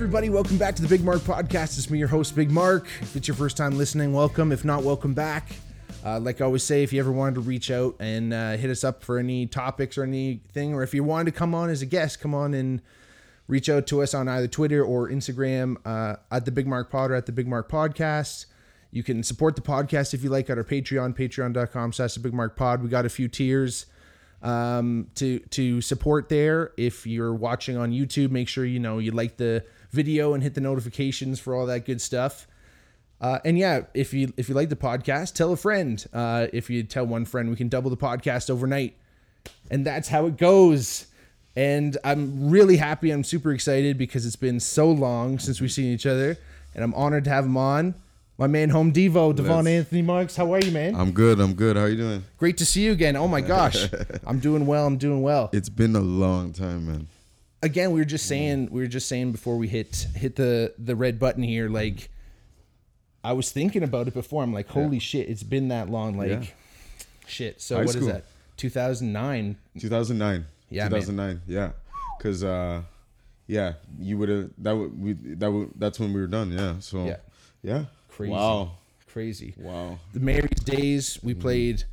Everybody, welcome back to the Big Mark Podcast. It's me, your host, Big Mark. If it's your first time listening, welcome. If not, welcome back. Uh, like I always say, if you ever wanted to reach out and uh, hit us up for any topics or anything, or if you wanted to come on as a guest, come on and reach out to us on either Twitter or Instagram uh, at the Big Mark Pod or at the Big Mark Podcast. You can support the podcast if you like at our Patreon, patreon.com slash the Big Mark Pod. We got a few tiers um, to to support there. If you're watching on YouTube, make sure you know you like the video and hit the notifications for all that good stuff. Uh, and yeah, if you if you like the podcast, tell a friend. Uh, if you tell one friend, we can double the podcast overnight, and that's how it goes. And I'm really happy. I'm super excited because it's been so long since we've seen each other, and I'm honored to have him on. My man, Home-D-Vo, Devon Anthony Marks. How are you, man? I'm good. I'm good. How are you doing? Great to see you again. Oh my gosh, I'm doing well. I'm doing well. It's been a long time, man. Again we were just saying we were just saying before we hit hit the the red button here like i was thinking about it before i'm like holy shit it's been that long like Yeah. shit so High what is school. that 2009 2009. Yeah, man. 2009. Yeah. Cuz uh yeah, you would have that would we that would that's when we were done. Yeah. So Yeah. yeah. crazy Wow. crazy Wow. the mary's days we played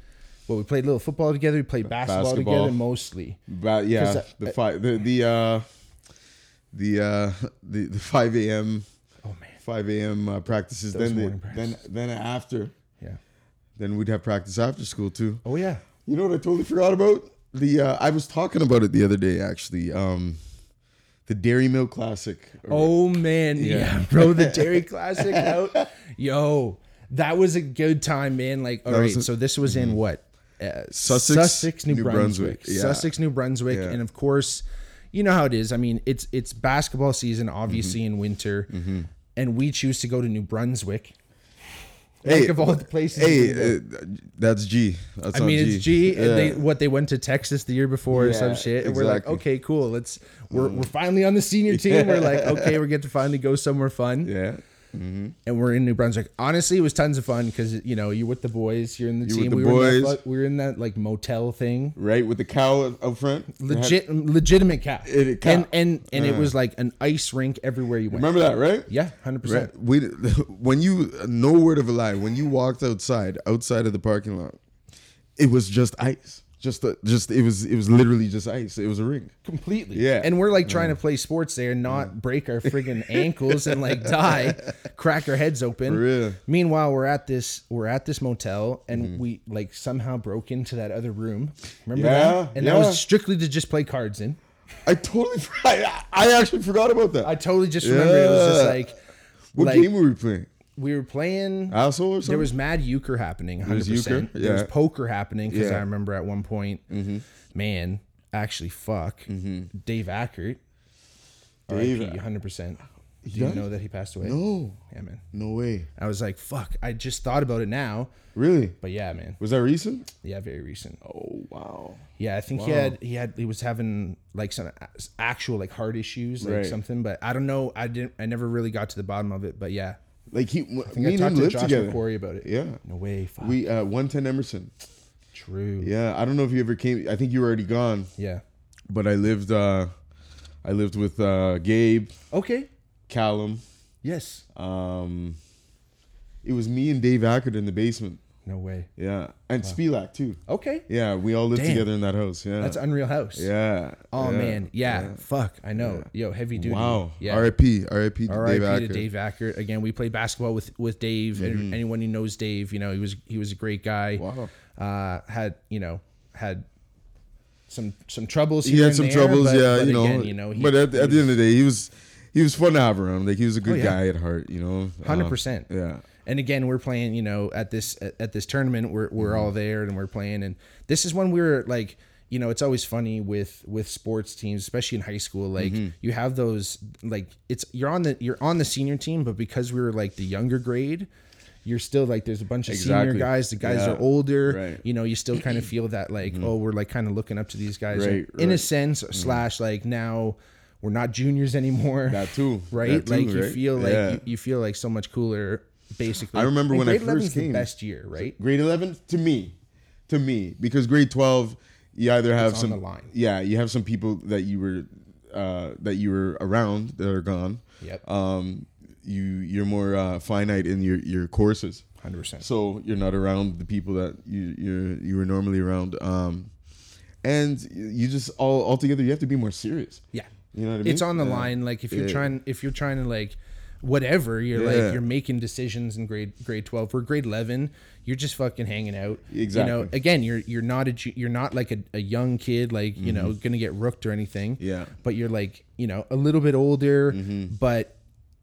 well we played a little football together we played basketball, Basketball. together mostly But yeah, the five the the uh the uh the, the 5 a.m. oh man 5 a.m. Uh, practices Those then the, then then after yeah then we'd have practice after school too. oh yeah You know what I totally forgot about? The uh, I was talking about it the other day actually. Um, the Dairy Milk Classic. Oh man, yeah, Yeah. bro, the Dairy Classic out. Yo, that was a good time, man. Like, all right, a- so this was in what? Uh, Sussex, New, New Brunswick. Brunswick, yeah. Sussex, New Brunswick, Yeah. and of course, you know how it is. I mean, it's it's basketball season, obviously Mm-hmm. in winter, and we choose to go to New Brunswick. Hey, Like of all the places, Hey, we can go. uh, that's G. That's I mean, on it's G. And they what they went to Texas the year before or some shit, and we're like. Mm. okay, cool. Let's we're we're finally on the senior team. We're like, okay, we get to finally go somewhere fun. yeah. And we're in New Brunswick. Honestly, it was tons of fun because you know you're with the boys, you're in the You're team. with we the were in that, we were in that like motel thing, Right with the cow out front. legit, legitimate cow, It- it cow. and and and it Uh. was like an ice rink everywhere you went. Remember that, right? Yeah, hundred percent. Right. We when you no word of a lie. When you walked outside, outside of the parking lot, it was just ice. Just a, just it was it was literally just ice. It was a ring. Completely. Yeah. And we're like trying to play sports there and not break our friggin' ankles and like die, crack our heads open. For real. Meanwhile, we're at this we're at this motel and mm-hmm. we like somehow broke into that other room. Remember Yeah, that? And that was strictly to just play cards in. I totally. I, I actually forgot about that. I totally just remember it was just like what like- game were we playing? We were playing. Asshole or something? There was mad euchre happening. 100%. was euchre? Yeah. There was poker happening because Yeah. I remember at one point, mm-hmm. man, actually, fuck, mm-hmm. Dave Ackert. Dave- hundred percent. Do you know that he passed away? no, Yeah, man. no way. I was like, fuck. I just thought about it now, Really? but yeah, man. Was that recent? Yeah, very recent. Oh wow. Yeah, I think he had he had he was having like some actual like heart issues, like Right. something. But I don't know. I didn't. I never really got to the bottom of it. But yeah, Like he, I think me I and talked him to lived Josh together. McQuarrie about it. Yeah. No way. Fuck. We uh 110 Emerson. True. Yeah, I don't know if you ever came. I think you were already gone, Yeah. but I lived. uh I lived with uh Gabe, Okay. Callum. Yes. Um, it was me and Dave Ackert in the basement. No way. Yeah, and Spilak too. Okay. Yeah, we all lived Damn. together in that house. Yeah, That's Unreal House. yeah. Oh yeah, man. Yeah. Fuck. I know. Yo, heavy duty. Wow. Yeah. R.I.P. R.I.P. to Dave R.I.P. Ackert. to Dave Ackert. Again, we played basketball with with Dave. and Anyone who knows Dave, you know, he was he was a great guy. Wow. Uh, had you know had some some troubles. He had some there, troubles. but- yeah, but you know. again, you know. But at, at the end of the day, he was he was fun to have around. Like he was a good Oh, yeah. guy at heart. You know. Hundred Um, percent. Yeah. And again, we're playing, you know, at this at, this tournament, we're we're Mm-hmm. all there and we're playing, and this is when we're like, you know, it's always funny with with sports teams, especially in high school. Like Mm-hmm. you have those, like it's you're on the you're on the senior team, but because we were like the younger grade, you're still like there's a bunch of senior guys. The guys Yeah. are older. Right. You know, you still kind of feel that like, oh, we're like kind of looking up to these guys Right, in a right. sense. Slash, like now we're not juniors anymore. That too. right? That too, like you feel like Yeah. you, you feel like so much cooler. Basically, I remember And when I grade 11 's first the came. best year, right? grade 11 to me to me because grade 12 you either have It's on some the line. yeah you have some people that you were uh, that you were around that are gone. Yep. Um, you you're more uh, finite in your your courses, Hundred percent. so you're not around the people that you you you were normally around. Um, and you just all altogether you have to be more serious. Yeah. You know what I mean? It's on the Yeah. line. Like if you're Yeah. trying, if you're trying to like, whatever, you're Yeah. like you're making decisions in grade grade twelve or grade eleven. You're just fucking hanging out. exactly You know, again, you're you're not a you're not like a, a young kid, like you know, gonna get rooked or anything. Mm-hmm. Yeah. But you're like you know a little bit older, Mm-hmm. but.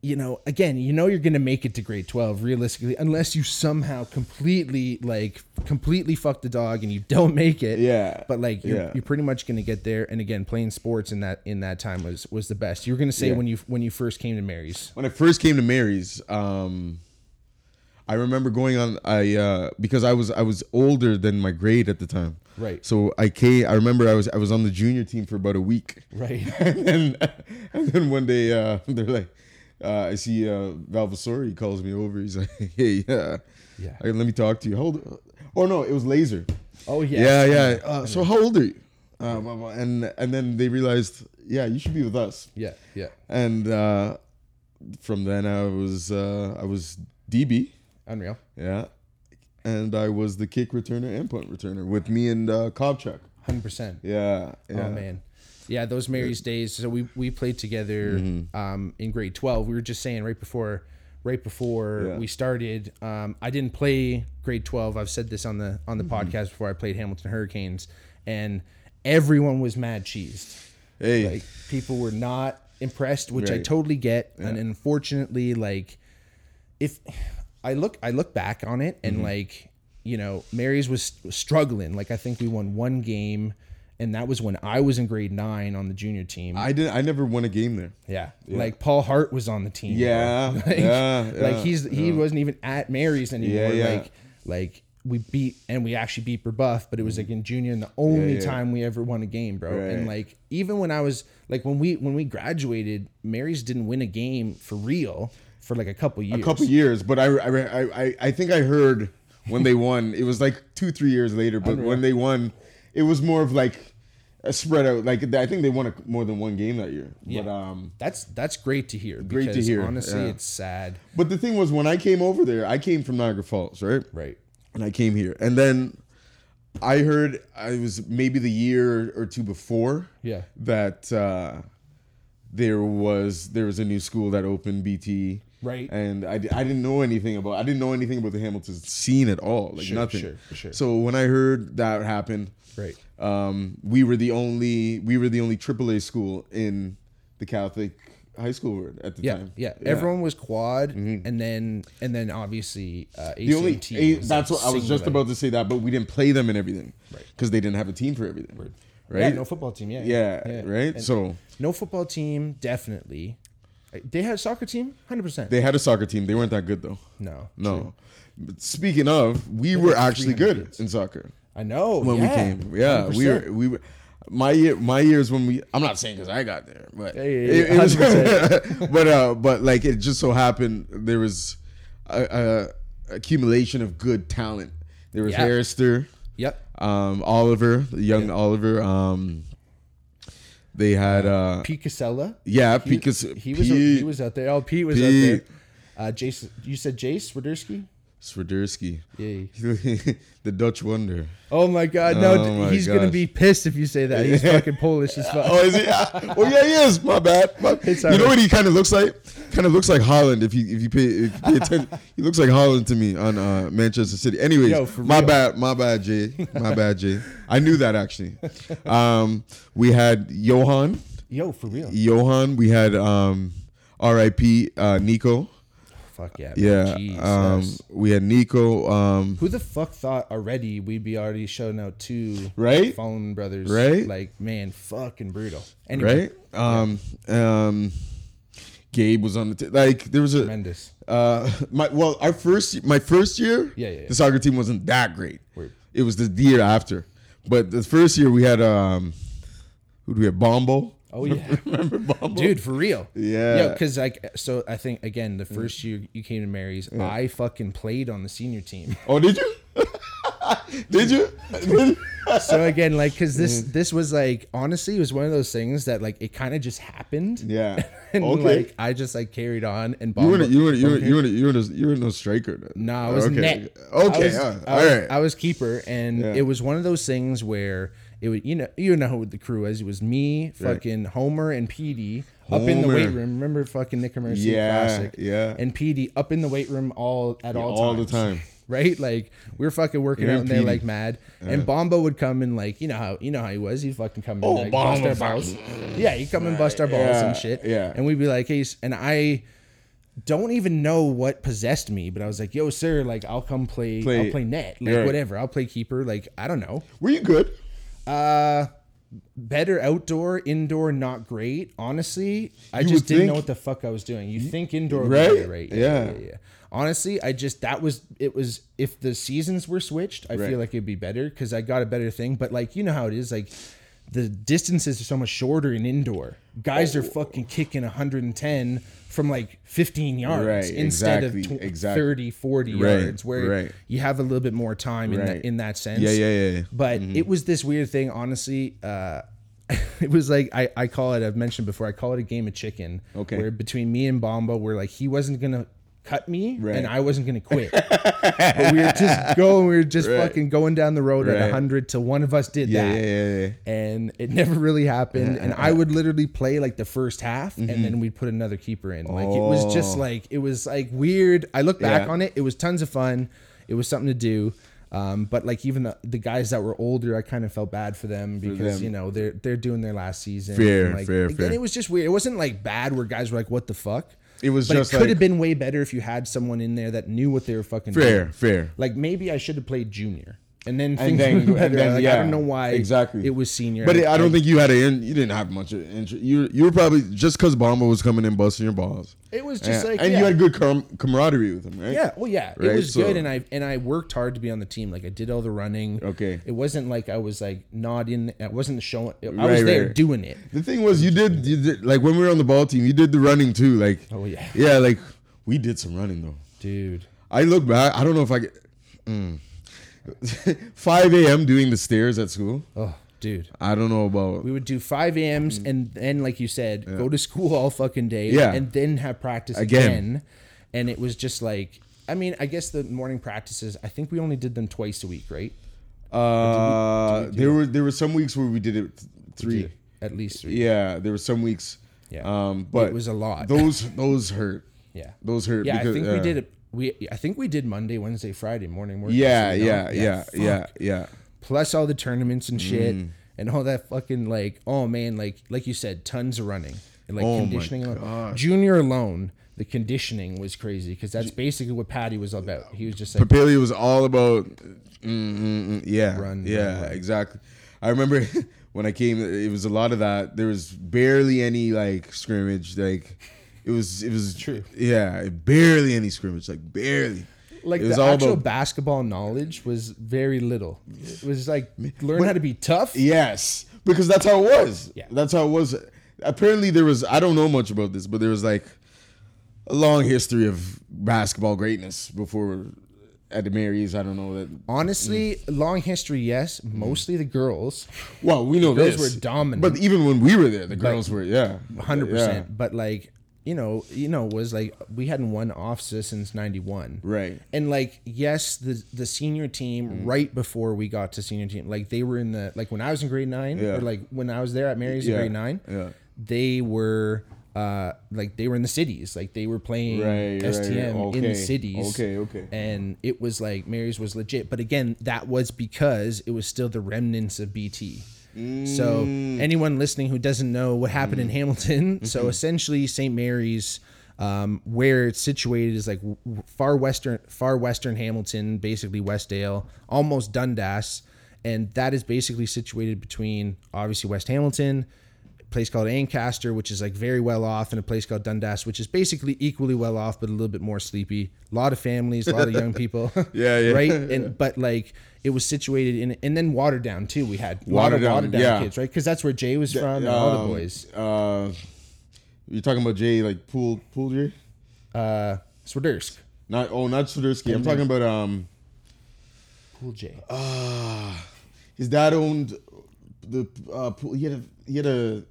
You know, again, you know you're gonna make it to grade twelve realistically, unless you somehow completely like completely fuck the dog and you don't make it. Yeah. But like you're, Yeah. you're pretty much going to get there and again playing sports in that in that time was was the best you were going to say Yeah. when you when you first came to mary's when I first came to Mary's, um, I remember going on. I uh, because I was I was older than my grade at the time. Right. So I came. I remember I was I was on the junior team for about a week. right and then and then one day uh, they're like, uh, I see uh, Valvasori he calls me over. He's like, Hey, yeah, Yeah. Hey, let me talk to you. Hold. Oh no, it was Laser. oh yeah Yeah, yeah. Uh, so how old are you? Um, and and then they realized, yeah, you should be with us yeah yeah and uh, from then I was uh, I was DB, unreal yeah, and I was the kick returner and punt returner with me and uh, Kobchuk. 100% Yeah, yeah. oh man yeah those mary's days. So we we played together Mm-hmm. um in grade 12 we were just saying right before right before Yeah. we started um i didn't play grade 12 i've said this on the on the Mm-hmm. podcast before. I played hamilton hurricanes and everyone was mad cheesed. Hey, like people were not impressed which i totally get. And unfortunately like if i look i look back on it Mm-hmm. and like you know mary's was struggling. Like i think we won one game and that was when i was in grade nine on the junior team I did. I never won a game there. yeah. like paul hart was on the team Yeah, like, yeah, like yeah, he's he wasn't even at mary's anymore Yeah, yeah. like like we beat and we actually beat Brebeuf, but it was mm. like in junior and the only yeah. time we ever won a game, bro. And like even when I was like when we when we graduated, Mary's didn't win a game for real for like a couple years. A couple years, but I, I, I, I think I heard when they won. It was like two, three years later. But when they won, it was more of like a spread out. Like I think they won a, more than one game that year. But um, That's that's great to hear. Great to hear, Honestly, yeah. it's sad. but the thing was when I came over there, I came from Niagara Falls, right? Right. and I came here. And then I heard I was maybe the year or two before Yeah. that uh, there was there was a new school that opened BT. Right. And I, I didn't know anything about I didn't know anything about the Hamilton scene at all, like Sure, nothing. sure, sure. So when I heard that happened, Right. um, we were the only we were the only AAA school in the Catholic high school at the Yeah, time. yeah. Everyone was quad, and then and then obviously uh. Mm-hmm. The only a, that's like, what I was just about to say that, but we didn't play them in everything, Right. Because they didn't have a team for everything, right? Yeah, no football team. Yeah, yeah, right. And so no football team, definitely. They had a soccer team, hundred percent. they had a soccer team. They weren't that good though. No, No. But speaking of, we were actually good kids. in soccer I know when yeah, we came. Yeah, we 100%. were. We were. My year, my years when we. I'm not saying because I got there, but Yeah, it, it was. but uh, but like it just so happened there was a, a accumulation of good talent. There was. Harrister, Yep. um, Oliver, the young Oliver. Um, they had uh, Pete Casella. yeah, He, because he was he was out there. Oh, Pete was out there. Uh, Jason, you said Jace Radersky? Swiderski, the Dutch wonder. Oh my God! No, Oh my he's gonna be pissed if you say that. He's fucking Polish as fuck. Oh, is he? Yeah. Oh, yeah, he is. My bad. My- you know what he kind of looks like? Kind of looks like Haaland. If you if you pay, if you pay attention, he looks like Haaland to me on uh, Manchester City. Anyways, Yo, my bad. My bad, Jay. My bad, Jay. I knew that actually. Um, we had Johan. Yo, for real. Johan. We had um, R.I.P. Uh, Nico. Fuck yeah. Yeah. Jeez, um, yes. we had Nico. Um, Who the fuck thought already we'd be already showing out two Right? Fallen Brothers? Right? Like man, fucking brutal. Anyway, right. Um, um, Gabe was on the t- like. There was a tremendous. Uh, my well, our first my first year, Yeah, yeah, yeah. the soccer team wasn't that great. Word. It was the year after, but the first year we had um, who do we have? Bombo. Oh yeah. Remember Bombo? Dude, for real. Yeah. Yeah, because like, so I think again, the first year you came to Mary's, I fucking played on the senior team. Oh, did you? Did you? so again, like, cause this this was like honestly, it was one of those things that like it kind of just happened. yeah. And Okay. like I just like carried on and you were you were you were you were you were you were no striker. Then. No, I was okay. net. Okay, I was, uh, I was, right. I was keeper, and Yeah. it was one of those things where it would, you know, you know who the crew is. It was me, fucking Homer, and PD up in the weight room. Remember fucking Nick and Mercy Yeah, classic? yeah. And PD up in the weight room all at all all times. the time. Right, like we were fucking working out in there PD. like mad, and Bombo would come and like you know how you know how he was. He'd fucking come and Oh, like, bust our balls. Yeah, he'd come and bust our balls Yeah, and shit. yeah. and we'd be like, hey, and I don't even know what possessed me, but I was like, "Yo, sir, like I'll come play, Play- I'll play net, like whatever. I'll play keeper, like I don't know. Were you good? Uh better outdoor, indoor, not great. Honestly, I You just didn't know what the fuck I was doing. You think indoor, be Right? better, right? Yeah. Honestly, I just that was it was if the seasons were switched, I Right. feel like it'd be better because I got a better thing. But like you know how it is, like the distances are so much shorter in indoor. Guys are fucking kicking 110 from like 15 yards Right, instead exactly, of tw- exactly. 30, 40 Right, yards, where right. you have a little bit more time in that in that sense. Yeah, yeah, yeah. But it was this weird thing, honestly. Uh, it was like I, I call it. I've mentioned before. I call it a game of chicken. Okay. Where between me and Bombo, where like he wasn't gonna cut me Right. and I wasn't gonna quit. but we were just going. We were just Right. fucking going down the road at Right. hundred till one of us did Yeah, that. yeah, yeah, yeah. And it never really happened. And I would literally play like the first half, Mm-hmm. and then we'd put another keeper in. Like it was just Oh. like it was like weird. I look back on it; it was tons of fun. It was something to do. Um, but like even the, the guys that were older, I kind of felt bad for them because them. you know they're they're doing their last season. Fair, and, like, fair, again, fair. It was just weird. It wasn't like bad where guys were like, "What the fuck." It was But just it could like have been way better if you had someone in there that knew what they were fucking fair, doing. fair. Like maybe I should have played junior, and then And things then- and then, like, I don't know why exactly. it was senior. But I don't think you had a in, you didn't have much of interest. You you were probably just because Bombo was coming in busting your balls. it was just and, like and yeah. you had good com- camaraderie with him, right? Yeah, well, yeah, it was so- good, and I and I worked hard to be on the team. Like I did all the running. Okay. it wasn't like I was like not in. I wasn't showing. I was Right, there right. doing it. The thing was, you did, you did like when we were on the ball team, you did the running too. Like, Oh yeah, yeah, like we did some running though. dude. I look back, I don't know if I get mm. 5 a.m. doing the stairs at school. Oh, dude. I don't know about We would do five a.m.s and then, like you said, go to school all fucking day. Yeah. and then have practice Again. again. And it was just like, I mean, I guess the morning practices. I think we only did them twice a week, right? uh there were there were some weeks where we did it th- three. At least three. Yeah, there were some weeks. Yeah. Um but It was a lot. Those those hurt. Yeah. Those hurt Yeah, because I think we uh, did it. We I think we did Monday, Wednesday, Friday morning work. Yeah, you know? yeah, yeah, fuck. yeah, yeah. Plus all the tournaments and shit, Mm. and all that fucking like, oh man, like like you said, tons of running and like Oh conditioning. alone. Junior alone, the conditioning was crazy because that's basically what Patty was about. He was just like, Papalia was all about mm, mm, mm, yeah, Run, yeah, run. exactly. I remember when I came, it was a lot of that. There was barely any like scrimmage. Like it was, it was True. Yeah, barely any scrimmage. Like barely. like it was the all actual about basketball knowledge was very little. It was like learn how to be tough. yes, because that's how it was. Yeah. that's how it was. Apparently, there was. I don't know much about this, but there was like a long history of basketball greatness before at the Marys. I don't know that. Honestly, mm. long history, yes. Mostly the girls, Well, we know Girls this. were dominant. But even when we were there, the girls were yeah, hundred Yeah. percent. But like you know, you know, was like we hadn't won OFSAA since '91, Right. And like, yes, the the senior team Mm. right before we got to senior team, like they were in the like when I was in grade nine, Yeah. or like when I was there at Mary's in grade nine, Yeah. they were. Uh, like they were in the cities, like they were playing Right, STM right. in the cities. okay, okay. And it was like Mary's was legit, but again, that was because it was still the remnants of BT. So Mm. anyone listening who doesn't know what happened in Hamilton, Mm-hmm. so essentially St. Mary's, um, where it's situated is like far western, far western Hamilton, basically Westdale, almost Dundas, and that is basically situated between obviously West Hamilton, place called Ancaster, which is like very well off, and a place called Dundas, which is basically equally well off, but a little bit more sleepy. A lot of families, a lot of young people. Yeah, yeah. Right, and but like it was situated in, and then Waterdown too. We had a lot of Waterdown, Waterdown yeah. kids, right? Because that's where Jay was from, and all the Um, boys. Uh, you're talking about Jay like pool pool Jay? Uh, Swidersk. Not oh not Swiderski. I'm talking about um Cool J. Uh, his dad owned the uh, pool. He had a he had a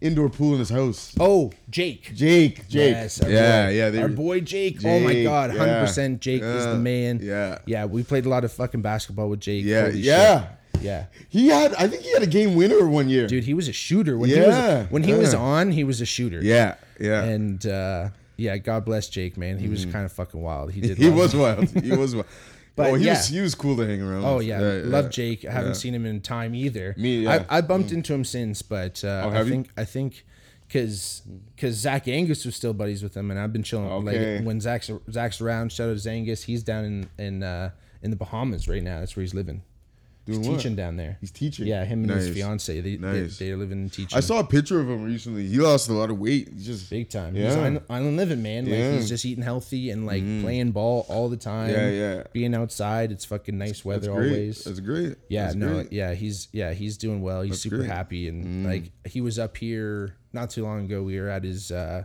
indoor pool in his house. Oh, Jake. Jake, Jake, Yes, our yeah, boy. yeah, they our boy Jake. Oh my god, hundred yeah, percent. Jake is the man. yeah. yeah. We played a lot of fucking basketball with Jake. yeah, Holy shit. yeah. yeah. He had, I think he had a game winner one year. Dude, he was a shooter when he was when he was on. He was a shooter. Yeah, yeah. and uh, yeah, God bless Jake, man. He was kind of fucking wild. He did. Mm-hmm. he was wild. He was wild. But oh, he yeah. was he was cool to hang around. Oh with. yeah, love Jake. I haven't seen him in time either. Me, yeah. I, I bumped into him since, but uh, Oh, I have you? think I think because because Zach Angus was still buddies with him, and I've been chilling. Okay. Like when Zach's Zach's around, shout out to Zangus. He's down in in uh, in the Bahamas right now. That's where he's living. He's what? teaching down there. He's teaching. Yeah, him and his Nice. fiance. They, Nice. they they're living and teaching. I saw a picture of him recently. He lost a lot of weight. He's just big time. Yeah. He's island, island living, man. Like Yeah. He's just eating healthy and like playing ball all the time. Yeah, yeah. Being outside, it's fucking nice weather great. always. That's great. Yeah, That's no, great. yeah, he's yeah, he's doing well. He's super great. Mm. happy and like he was up here not too long ago. We were at his uh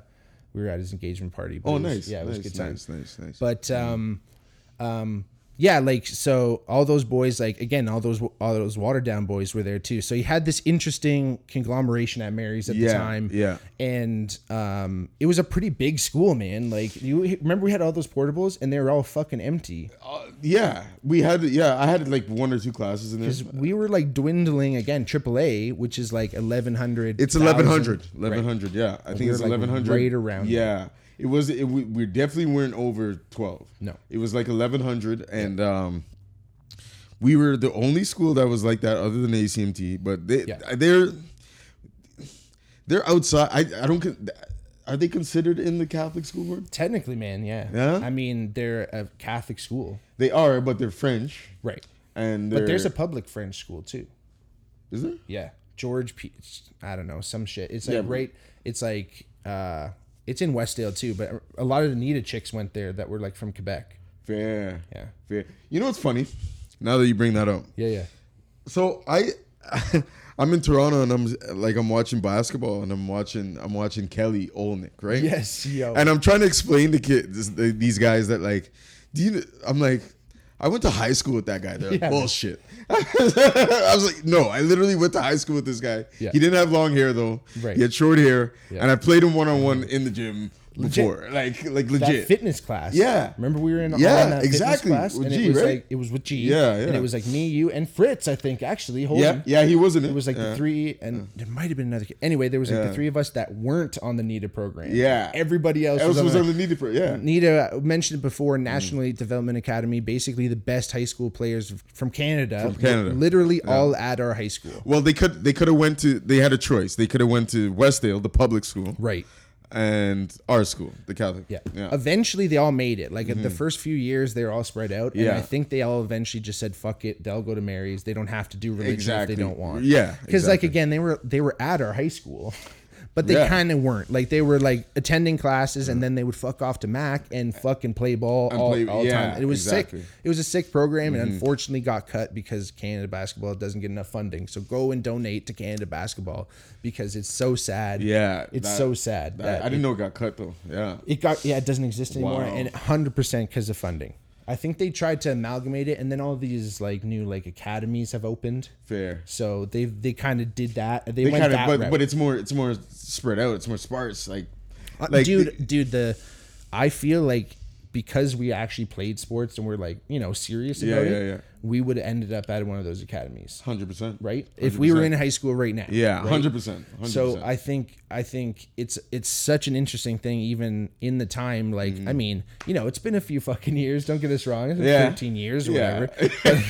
we were at his engagement party. Oh, was- nice. Yeah, it was a good time. Nice, nice, nice. But um um yeah, like so all those boys like again all those all those Waterdown boys were there too. So he had this interesting conglomeration at Mary's at Yeah, the time. yeah. And um it was a pretty big school, man. Like you remember we had all those portables and they were all fucking empty. Uh, yeah, we had yeah. I had like one or two classes in there. Because we were like dwindling again, AAA, which is like eleven hundred. It's 1100. 1100, yeah. I think we it's were, like, 1100. right around Yeah. It was it, we, we definitely weren't over 12. No. It was like 1100 and um we were the only school that was like that other than ACMT, but they Yeah. they're they're outside I I don't are they considered in the Catholic school board? Technically, man, yeah. Yeah? I mean, they're a Catholic school, They are, but they're French right? and But there's a public French school too. Is there? Yeah, George P. I don't know some shit. It's like Yeah, right. It's like uh, it's in Westdale too. But a lot of the NEDA chicks went there that were like from Quebec. Fair. Yeah. Fair. You know what's funny? Now that you bring that up. Yeah, yeah. So I, I'm in Toronto and I'm like I'm watching basketball and I'm watching I'm watching Kelly Olynyk, right? Yes, yo. And I'm trying to explain to kids these guys that like, do you? I'm like, I went to high school with that guy. They're like, Yeah. bullshit. I was like, no, I literally went to high school with this guy. Yeah. He didn't have long hair though. Right. He had short hair, Yeah. and I played him one on one in the gym Legit. before, like like that legit. fitness class. Yeah. Remember we were in Yeah, in that fitness exactly. class, With and G, it was right? like it was with G. Yeah, yeah, And it was like me, you, and Fritz. I think actually. Holden. yeah, yeah, he wasn't. It was like the three, and there might have been another. Kid. Anyway, there was like Yeah. the three of us that weren't on the NEDA program. Yeah. everybody else Else was, was on on the, the program. yeah. NEDA. I mentioned it before. National Elite Development Academy, basically the best high school players from Canada. From Canada. literally all at our high school. Well, they could they could have went to they had a choice. They could have went to Westdale, the public school, Right. And our school, the Catholic. Yeah. yeah. Mm-hmm. Eventually, they all made it. Like the first few years, they were all spread out, and Yeah. I think they all eventually just said, "Fuck it, they'll go to Mary's. They don't have to do religion Exactly. if they don't want." Yeah, because like again, they were they were at our high school, but they Yeah. kind of weren't. Like they were like attending classes, and then they would fuck off to Mac and fucking play ball all, play- all the yeah, time. It was exactly. sick. It was a sick program, Mm-hmm. and unfortunately got cut because Canada basketball doesn't get enough funding. So go and donate to Canada basketball because it's so sad. yeah, it's that- so sad. that- that I didn't know it got cut though. Yeah, it got yeah, it doesn't exist anymore, Wow. and hundred percent because of funding. I think they tried to amalgamate it, and then all these like new like academies have opened. fair. So they they kind of did that. They, They went kind that of, but route. but it's more it's more spread out. It's more sparse. Like, Uh, like dude, dude, the I feel like because we actually played sports and we're like you know serious Yeah, about yeah, it, yeah. we would have ended up at one of those academies, hundred percent. right? If we were in high school right now, Yeah, right? hundred percent. So I think I think it's it's such an interesting thing, even in the time. Like I mean, you know, it's been a few fucking years. Don't get us wrong. It's been Mm-hmm. Yeah. thirteen years or whatever. But-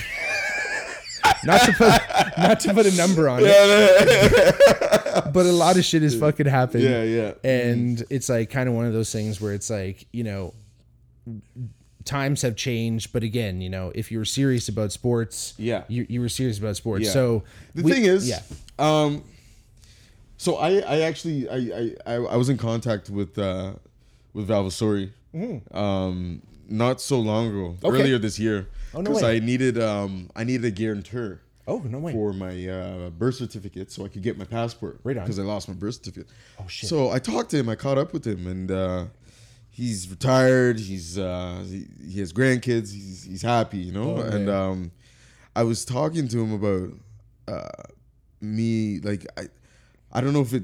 not to put not to put a number on it, but a lot of shit has fucking happened. Yeah, yeah. And it's like kind of one of those things where it's like you know, times have changed, but again, you know, if you were serious about sports, Yeah. you, you were serious about sports. Yeah. So the we- thing is, yeah, Um, so I I actually I I, I, was in contact with uh with Valvasori, um, not so long ago, Mm-hmm. Okay. earlier this year, Oh, no. I needed um I needed a guarantor. Oh no way. for my uh, birth certificate so I could get my passport. Right on. Because I lost my birth certificate. Oh, shit. So I talked to him. I caught up with him, and uh, he's retired. He's uh, he, he has grandkids. He's he's happy, you know. Oh, and um, I was talking to him about uh, me. Like I, I don't know if it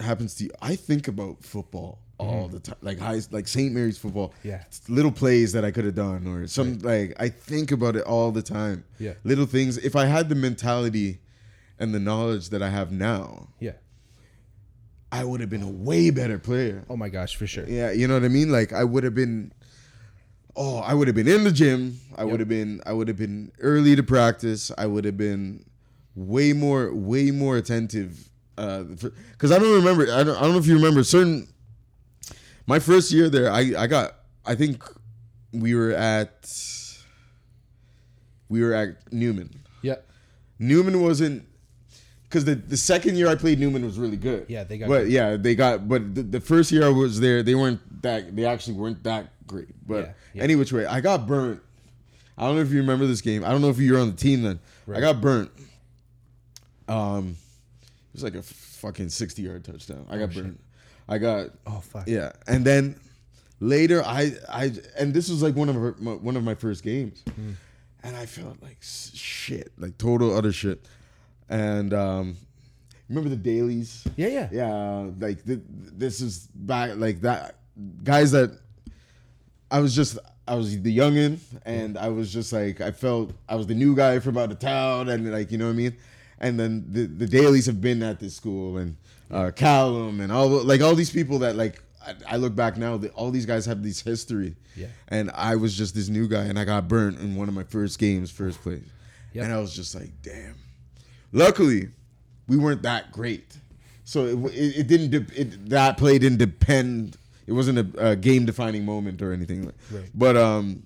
happens to you. I think about football all the time, like high, like St. Mary's football. Mm-hmm. Yeah. little plays that I could have done, or some like I think about it all the time. Yeah. little things. If I had the mentality and the knowledge that I have now, Yeah. I would have been a way better player. Oh my gosh, for sure. Yeah, you know what I mean. Like I would have been. Oh, I would have been in the gym. I would have been. I would have been early to practice. I would have been way more, way more attentive. Uh Because I don't remember. I don't, I don't know if you remember certain. My first year there, I I got. I think we were at. We were at Newman. Yeah. Newman wasn't because the, the second year I played Newman was really good. Yeah, they got But good. yeah, they got. But the, the first year I was there, they weren't that. They actually weren't that great. But Yeah, yeah. any which way, I got burnt. I don't know if you remember this game. I don't know if you were on the team then. I got burnt. Um, it was like a fucking sixty yard touchdown. I got burnt. I got. Oh fuck. Yeah, and then later I I and this was like one of her, my, one of my first games, Hmm. and I felt like shit, like total utter shit. And um, remember the dailies? Yeah, yeah. Yeah, like th- this is back like that guys that I was just I was the youngin and I was just like I felt I was the new guy from out of town and like you know what I mean and then the the dailies have been at this school and uh, Callum and all like all these people that like I, I look back now that all these guys have this history Yeah. and I was just this new guy and I got burnt in one of my first games first place Yep. and I was just like damn luckily we weren't that great so it, it, it didn't de- it, that play didn't depend it wasn't a, a game defining moment or anything Right. but um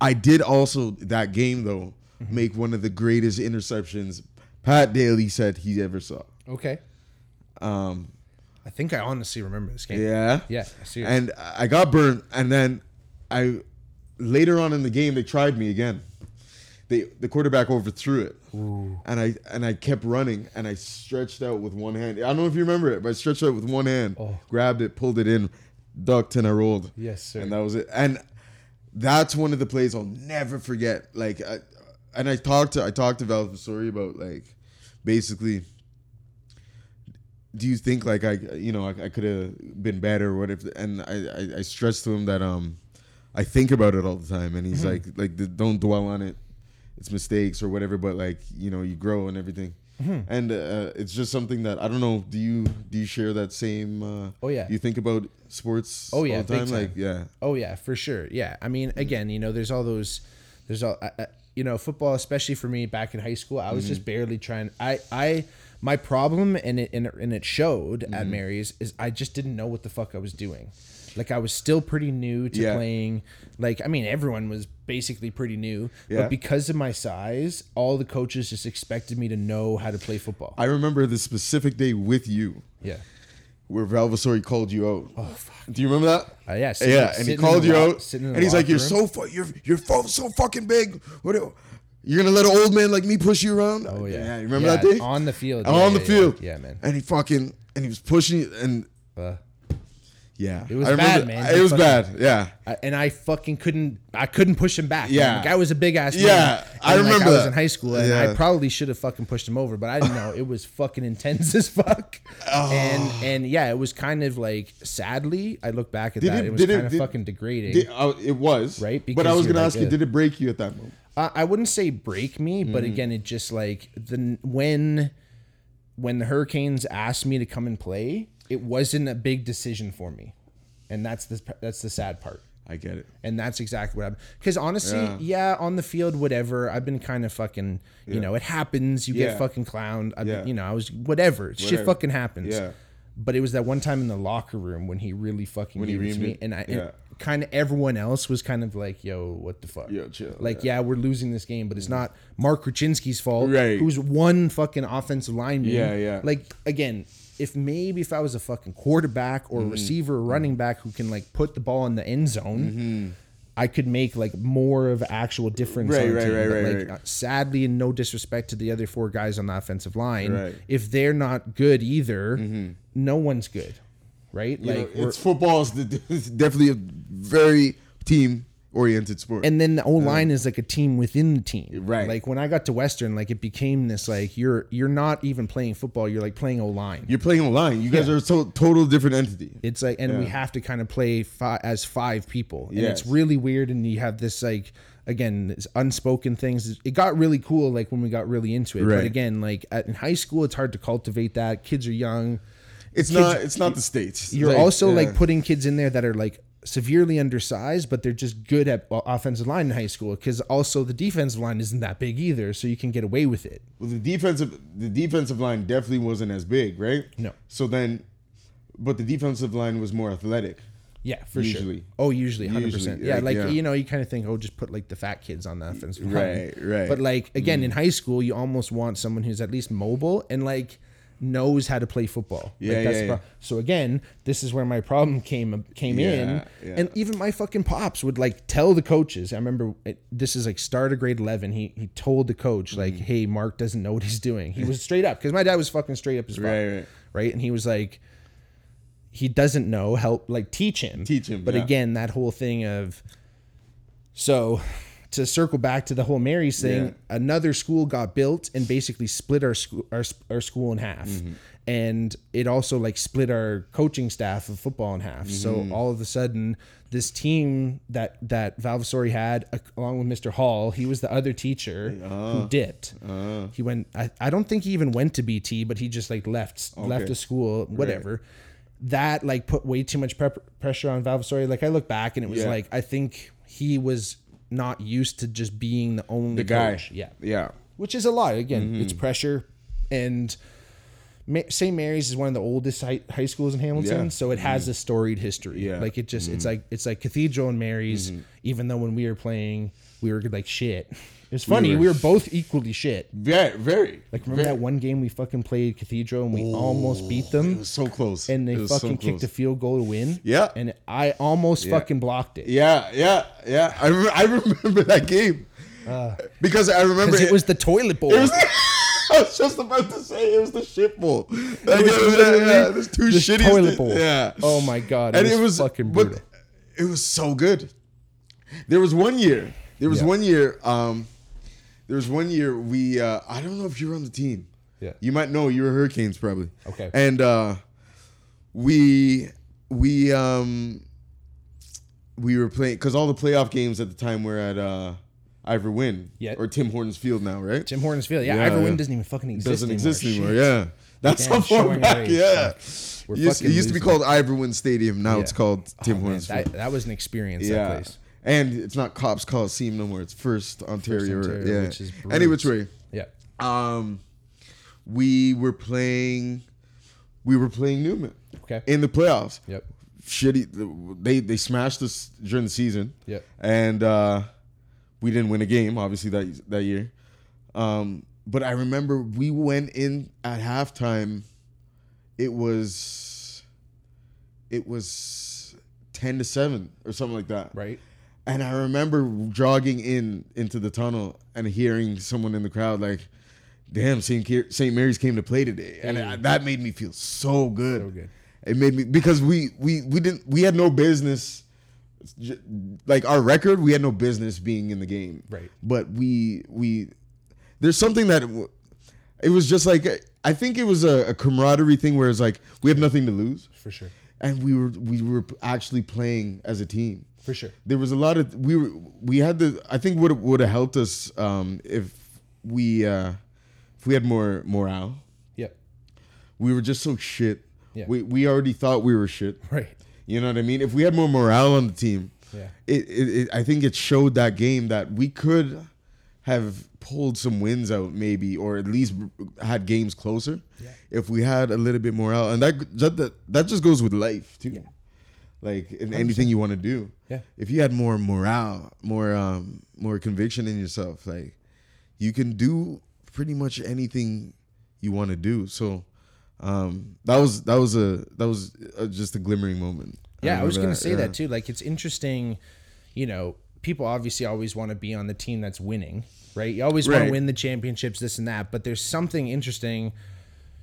i did also that game though Mm-hmm. make one of the greatest interceptions pat daly said he ever saw Okay. um I think I honestly remember this game. yeah Yeah. I see it. and i got burnt and then i later on in the game they tried me again they the quarterback overthrew it. And i and i kept running and i stretched out with one hand. I don't know if you remember it but i stretched out with one hand Oh. grabbed it pulled it in ducked and i rolled. Yes, sir. and that was it. And that's one of the plays i'll never forget. Like I, and i talked to i talked to Valvasori about like basically do you think like I you know I, I could have been better or what if and I, I I stressed to him that um I think about it all the time. And he's like like don't dwell on it it's mistakes or whatever but like you know you grow and everything and uh, it's just something that I don't know do you do you share that same uh, Oh, yeah. you think about sports Oh, yeah, all the time? time. like yeah Oh yeah, for sure. Yeah, I mean, again, you know, there's all those, there's all, I, I, you know, football, especially for me back in high school. I was Mm-hmm. just barely trying. I, I, my problem, and it, and it, and it showed at Mm-hmm. Mary's, is I just didn't know what the fuck I was doing. Like I was still pretty new to Yeah. playing. Like I mean, everyone was basically pretty new, Yeah. but because of my size, all the coaches just expected me to know how to play football. I remember the specific day with you yeah. where Valvasori called you out. Oh fuck! Do you remember that? Uh, yeah, sitting- yeah, and he called you out, the and he's like, "You're room. so fu- you're you're so fucking big. What? do- You're gonna let an old man like me push you around? Oh yeah. yeah. you remember Yeah, that day on the field? on Yeah, the yeah, field? Yeah, yeah man. And he fucking and he was pushing you, and Uh, yeah, It was I remember- bad, man. It He was fucking- bad. Yeah, I, and I fucking couldn't. I couldn't push him back. Yeah. man. the guy was a big ass. man. Yeah, I And, like, remember I was in high school, and Yeah. I probably should have fucking pushed him over, but I didn't know. It was fucking intense as fuck. Oh. And and yeah, it was kind of like. Sadly, I look back at Did that. it- It, was it- kind of fucking degrading. Did- uh, it was Right, But I was gonna like ask you, did it break you at that moment? Uh, I wouldn't say break me, but Mm-hmm. again, it just like the when when the Hurricanes asked me to come and play, it wasn't a big decision for me, and that's the that's the sad part. I get it. And that's exactly what happened. Because honestly, Yeah. yeah. on the field, whatever. I've been kind of fucking, you know, it happens. You Yeah. get fucking clowned. I, Yeah. You know, I was whatever. Shit fucking happens. Yeah. But it was that one time in the locker room when he really fucking When he gave it to me, it? and I, Yeah. kind of everyone else was kind of like, "Yo, what the fuck?" Yo, chill, Like, yeah. we're losing this game, but it's not Mark Kraczynski's fault. Right. Who's one fucking offensive lineman. Yeah, yeah. Like again. If maybe if I was a fucking quarterback or Mm-hmm. receiver or running back who can like put the ball in the end zone, I could make like more of actual difference. Right, right, team. right, But, right, like, right. uh, Sadly, and no disrespect to the other four guys on the offensive line, Right. if they're not good either, no one's good, right? You Like we're- it's football is definitely a very team oriented sport. and then the O uh-huh. line is like a team within the team. Right. Like when I got to Western, like it became this like you're you're not even playing football. You're like playing O line. You're playing online. You guys Yeah. are a to- total different entity. It's like, and we have to kind of play fi- as five people, and it's really weird. And you have this like again, this unspoken things. It got really cool like when we got really into it. But again, like at, in high school, it's hard to cultivate that. Kids are young. It's Kids- not. It's not the states. You're Like, also yeah. like putting kids in there that are like severely undersized, but they're just good at offensive line in high school. Because also the defensive line isn't that big either, so you can get away with it. Well, the defensive the defensive line definitely wasn't as big, right? No. So then, but the defensive line was more athletic. Yeah, for sure. Oh, usually, hundred percent. Yeah, like, yeah. you know, you kind of think, oh, just put like the fat kids on the offensive line. Right, right. But like again, in mm. high school, you almost want someone who's at least mobile and like knows how to play football. Yeah, like, that's yeah, yeah. pro- So again, this is where my problem came came in, Yeah, yeah. and even my fucking pops would like tell the coaches. I remember it, this is like start of grade eleven. He he told the coach like, Mm-hmm. "Hey, Mark doesn't know what he's doing." He was straight up because my dad was fucking straight up as fuck, Right, right. right? And he was like he doesn't know help like teach him Teach him, but again that whole thing of so to circle back to the whole mary's thing Yeah. another school got built and basically split our school our, our school in half Mm-hmm. and it also like split our coaching staff of football in half Mm-hmm. so all of a sudden this team that that valvasori had uh, along with mr hall he was the other teacher Ah. who dipped he went I, I don't think he even went to bt but he just like left left the school whatever that like put way too much prep- pressure on Valvasori. Like I look back and it was Yeah. like I think he was not used to just being the only The guy. coach. Yeah, Yeah. which is a lot. Again, Mm-hmm. it's pressure, and Ma- St. Mary's is one of the oldest high, high schools in Hamilton, Yeah. so it has mm-hmm. a storied history. Yeah. like it just it's mm-hmm. like it's like Cathedral and Mary's. Mm-hmm. Even though when we were playing, we were like shit. It was funny. We were- were, both equally shit. Very, very. Like remember that one game we fucking played Cathedral and we almost beat them It was so close. and they It was so fucking kicked a field goal to win. Yeah. And I almost fucking blocked it. Yeah, yeah, yeah. I, re- I remember that game because I remember Uh, it was the toilet bowl. It was. I was just about to say it was the shit bowl. Like, was it was- literally yeah, there's two the shitty toilet bowl. Yeah. Oh my god. It and was it was fucking but brutal. It was so good. There was one year. There was Yeah. one year. Um, there was one year we. Uh, I don't know if you were on the team. Yeah. You might know. You were Hurricanes probably. Okay. And uh, we we um we were playing because all the playoff games at the time were at uh Ivor Wynn. Yeah. Or Tim Hortons Field now, right? Tim Hortons Field. Yeah, Yeah, Ivor Wynn doesn't even fucking exist doesn't anymore. exist anymore. Shit. Yeah, that's Damn, how far back. Yeah, We're it used, it used to be called Ivor Iverwin Stadium. Now it's called Tim Oh, Hortons. that, Field. that was an experience. That yeah, place. And it's not Copps Coliseum no more. It's First Ontario. Ontario, yeah, which is any which way. Yeah. Um, we were playing. We were playing Newman Okay. in the playoffs. Yep. Shitty. They they smashed us during the season. Yep. and uh, we didn't win a game obviously that that year. Um, but I remember we went in at halftime. It was it was ten to seven or something like that. Right. And I remember jogging in into the tunnel and hearing someone in the crowd like, "Damn, St. St. Mary's came to play today," and mm. I- that made me feel so good. So good. It made me because we we we didn't we had no business. Like our record, we had no business being in the game. Right. But we we there's something that w- it was just like I think it was a, a camaraderie thing where it's like we have nothing to lose, For sure. and we were we were actually playing as a team For sure. there was a lot of we were we had the I think would would have helped us um, if we uh, if we had more morale. Yep. We were just so shit. Yeah. We we already thought we were shit. Right. You know what I mean? If we had more morale on the team, Yeah. it, it, it I think it showed that game that we could have pulled some wins out maybe or at least had games closer Yeah. if we had a little bit more morale and that that that, that just goes with life too like in anything you want to do Yeah. if you had more morale more um more conviction in yourself like you can do pretty much anything you want to do so um that was that was a that was uh just a glimmering moment Yeah, I was going to say yeah. that too. Like, it's interesting, you know, people obviously always want to be on the team that's winning, right? You always want to win the championships, this and that. But there's something interesting,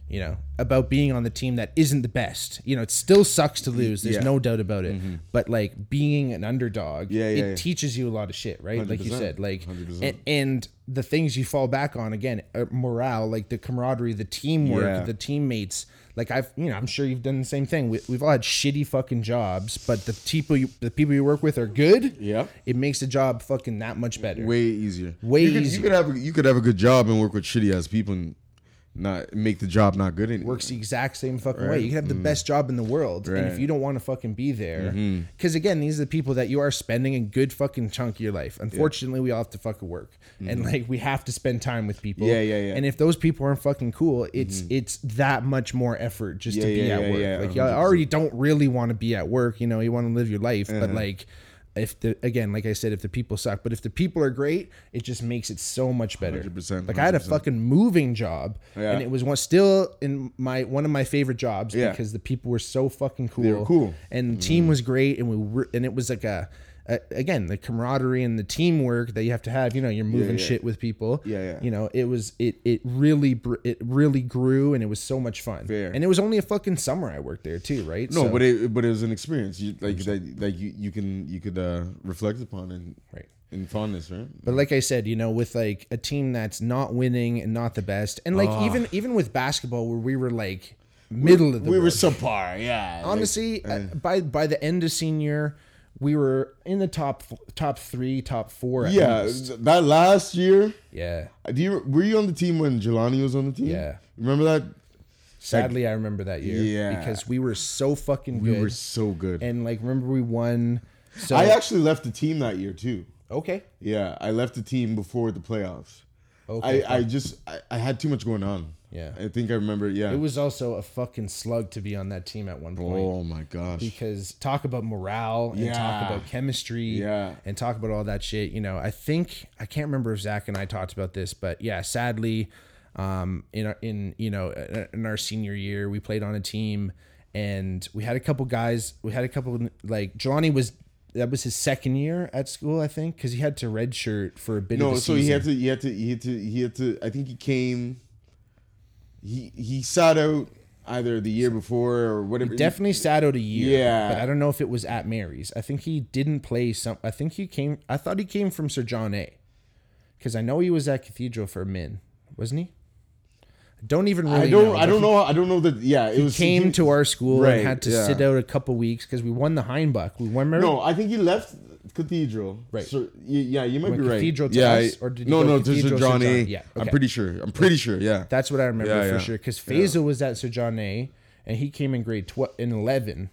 you know, about being on the team that isn't the best. You know, it still sucks to lose. There's Yeah. no doubt about it. But like being an underdog, Yeah, yeah, it yeah. teaches you a lot of shit, right? Like you said, like 100%. and, and the things you fall back on again, uh, morale, like the camaraderie, the teamwork, the teammates. Like I've, you know, I'm sure you've done the same thing. We, we've all had shitty fucking jobs, but the people you, the people you work with are good. Yeah, It makes the job fucking that much better. Way easier. Way you could, easier. You could have a, you could have a good job and work with shitty ass people and not make the job not good anymore. works the exact same fucking way. You can have the best job in the world, and if Mm. Right. Mm-hmm. you don't want to fucking be there, because again, these are the people that you are spending a good fucking chunk of your life. Unfortunately, we all have to fucking work, and like we have to spend time with people. Mm-hmm. Yeah, yeah, yeah. And if those people aren't fucking cool, it's it's that much more effort just to be yeah, at yeah, work. yeah, like you 100%. already don't really want to be at work. You know, you want to live your life, Uh-huh. but like. If the again, like I said, if the people suck, but if the people are great, it just makes it so much better. 100%, Like I had a 100%. fucking moving job, Yeah. and it was one still in my one of my favorite jobs Yeah. because the people were so fucking cool. They were cool. and the mm. team was great, and we were, and it was like a, again the camaraderie and the teamwork that you have to have. You know, you're moving yeah. shit with people. Yeah, yeah. You know, it was it it really it really grew, and it was so much fun. Fair. And it was only a fucking summer I worked there too, right? No, So- but it but it was an experience. You like that like you, you can you could uh, reflect upon and Right. in fondness, right? But like I said, you know, with like a team that's not winning and not the best, and like even even with basketball where we were like middle of the we were road. subpar, yeah. like- honestly uh, by by the end of senior we were in the top top three top four yeah, least. that last year. yeah Do you were you on the team when Jelani was on the team? Yeah. remember that? sadly i remember that year Yeah. because we were so fucking We good were so good. and like remember we won so I actually left the team that year too. okay Yeah, I left the team before the playoffs. okay I, I just I, I had too much going on. Yeah. I think I remember. Yeah. it was also a fucking slug to be on that team at one point oh my gosh. because talk about morale and talk about chemistry Yeah. and talk about all that shit you know i think i can't remember if zach and i talked about this but yeah sadly um in our in you know in our senior year we played on a team and we had a couple guys we had a couple like Jelani was that was his second year at school i think because he had to redshirt for a bit of No, the so season. he had to, he had to, he had to, he had to. I think he came. He he sat out either the year before or whatever. definitely sat out a year. Yeah. But I don't know if it was at Mary's. I think he didn't play some I think he came I thought he came from Sir John A. Cuz I know he was at Cathedral for min, wasn't he? Don't even really I don't. know, I don't he know. I don't know that. Yeah, it was Came he- to our school Right, and had to yeah. sit out a couple weeks cuz we won the Heinbuck. We won remember? No, I think he left Cathedral. Right. So yeah, you might Went be right. Cathedral to yeah, us, or did he no, no, to Sir Cathedral, Sir John A. Yeah, I'm pretty sure. I'm pretty sure. Yeah. That's what I remember Yeah, for yeah. sure cuz Faisal was at Sir John A and he came in grade 12 in 11.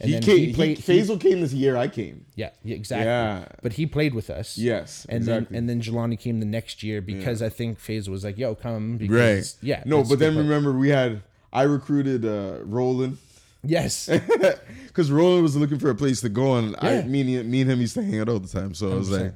And he then came. he played he- Faisal came this year. I came. Yeah, yeah, exactly. Yeah. But he played with us. Yes, And exactly. then and then Jelani came the next year because I think Faisal was like, "Yo, come." Right. Yeah. No, but then good, remember we had. I recruited uh, Roland. yes, Because Roland was looking for a place to go, and I, Yeah. me, and, me and him used to hang out all the time. So I was 100%. like,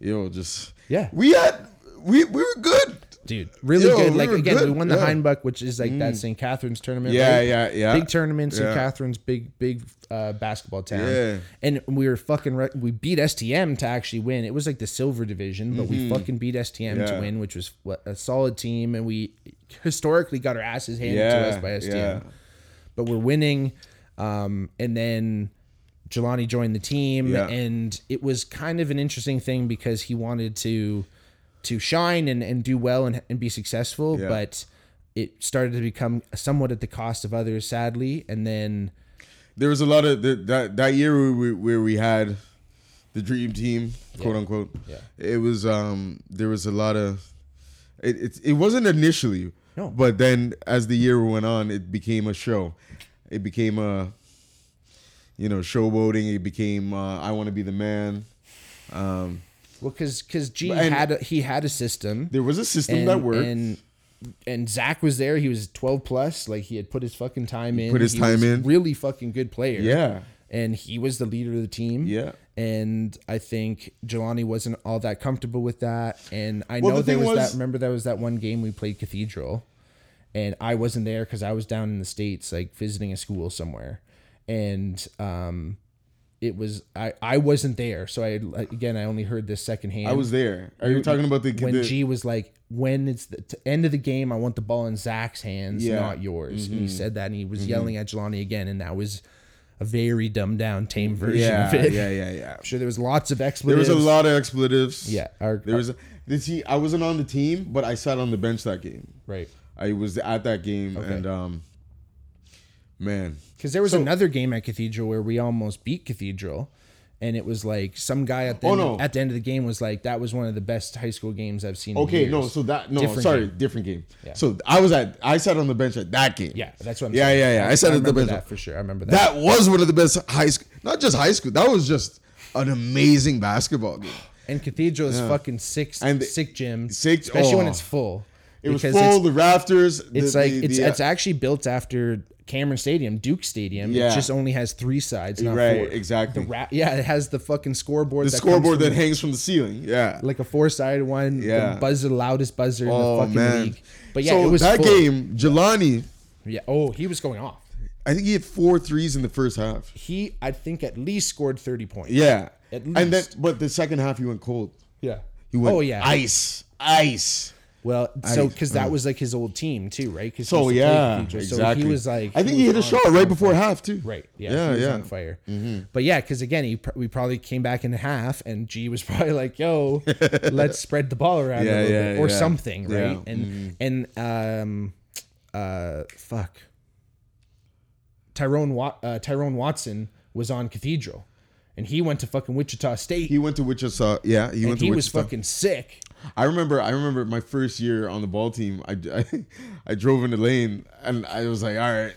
"Yo, just Yeah. we had we we were good." Dude, really Yo, good. we Like again, we won the yeah. Mm. Heinbuck, which is like that St. Catharines tournament. Yeah, right? yeah, yeah. Big tournament, St. Yeah. Catharines, big, big uh, basketball town. Yeah. And we were fucking. Re- we beat STM to actually win. It was like the silver division, but we fucking beat STM to Mm-hmm. Win, which was what, a solid team, and we historically got our asses handed to us by STM. yeah. but we're winning. Um, and then Jelani joined the team, Yeah. and it was kind of an interesting thing because he wanted to to shine and, and do well and, and be successful, Yeah. but it started to become somewhat at the cost of others, sadly. And then There was a lot of the, that that year where we, where we had the dream team, quote unquote. Yeah. It was um there was a lot of it it, it wasn't initially, No. but then as the year went on, it became a show. It became a you know showboating. It became uh, I want to be the man. Um, well, because because G And- had a, he had a system, there was a system and, that worked. and and Zach was there. He was twelve plus, like he had put his fucking time in. put his He time in. Really fucking good player. yeah, and he was the leader of the team. Yeah. And I think Jelani wasn't all that comfortable with that. And I Well, know the there was, was- that. Remember, there was that one game we played Cathedral, and I wasn't there because I was down in the states, like visiting a school somewhere. And um, it was I I wasn't there, so I again I only heard this secondhand. I was there. Are you talking about the when the, G was like, when it's the t- end of the game, I want the ball in Zach's hands, Yeah. Mm-hmm. not yours. And he said that, and he was yelling at Jelani again, and that was a very dumbed down, tame version yeah, of it. yeah, yeah, yeah. I'm sure there was lots of expletives. There was a lot of expletives. Yeah, our, There was. A, did see? I wasn't on the team, but I sat on the bench that game. right. I was at that game, Okay. and um, man, Because there was So- another game at Cathedral where we almost beat Cathedral, and it was like some guy at the Oh, end, no. at the end of the game was like, "That was one of the best high school games I've seen." in okay, no, so that no, Different sorry, game. different game. Yeah. So I was at, I sat on the bench at that game. yeah, that's what I'm Yeah, saying. yeah, yeah. I sat at the bench. that for sure. I remember that. That was one of the best high school, not just high school. That was just an amazing basketball game. and Cathedral is fucking sick, And the- sick gym, sick- especially when oh. it's full. It was full. The rafters. it's the, like the- it's it's actually built after Cameron Stadium, Duke Stadium. Yeah. It just only has three sides, not right, four. exactly. The ra- yeah, it has the fucking scoreboard. the that scoreboard that hangs from the ceiling. Yeah. like a four sided one. Yeah. The buzzer, loudest buzzer oh in the oh, fucking man. league. But yeah, so it was that full. game. Jelani, Yeah. Oh, he was going off. I think he had four threes in the first half. He, I think, at least scored thirty points. Yeah. At And then, least. but the second half, he went cold. Yeah. He went oh yeah. ice, ice. Well, so because that was like his old team too, right? 'Cause he So to play yeah, exactly. So he was like, I think he hit a was shot right before half too. Right. Yeah. Yeah, he was yeah. on fire. But yeah, because again, he pr- we probably came back in half, and G was probably like, "Yo, let's spread the ball around Yeah, a little yeah, bit, or yeah. something, Yeah. right?" And and um, uh, fuck, Tyrone Wat- uh, Tyrone Watson was on Cathedral, and he went to fucking Wichita State, He went to Wichita. Yeah, he and went to Wichita. He was Wichita. fucking sick. I remember. I remember my first year on the ball team. I, I, I drove in the lane and I was like, all right,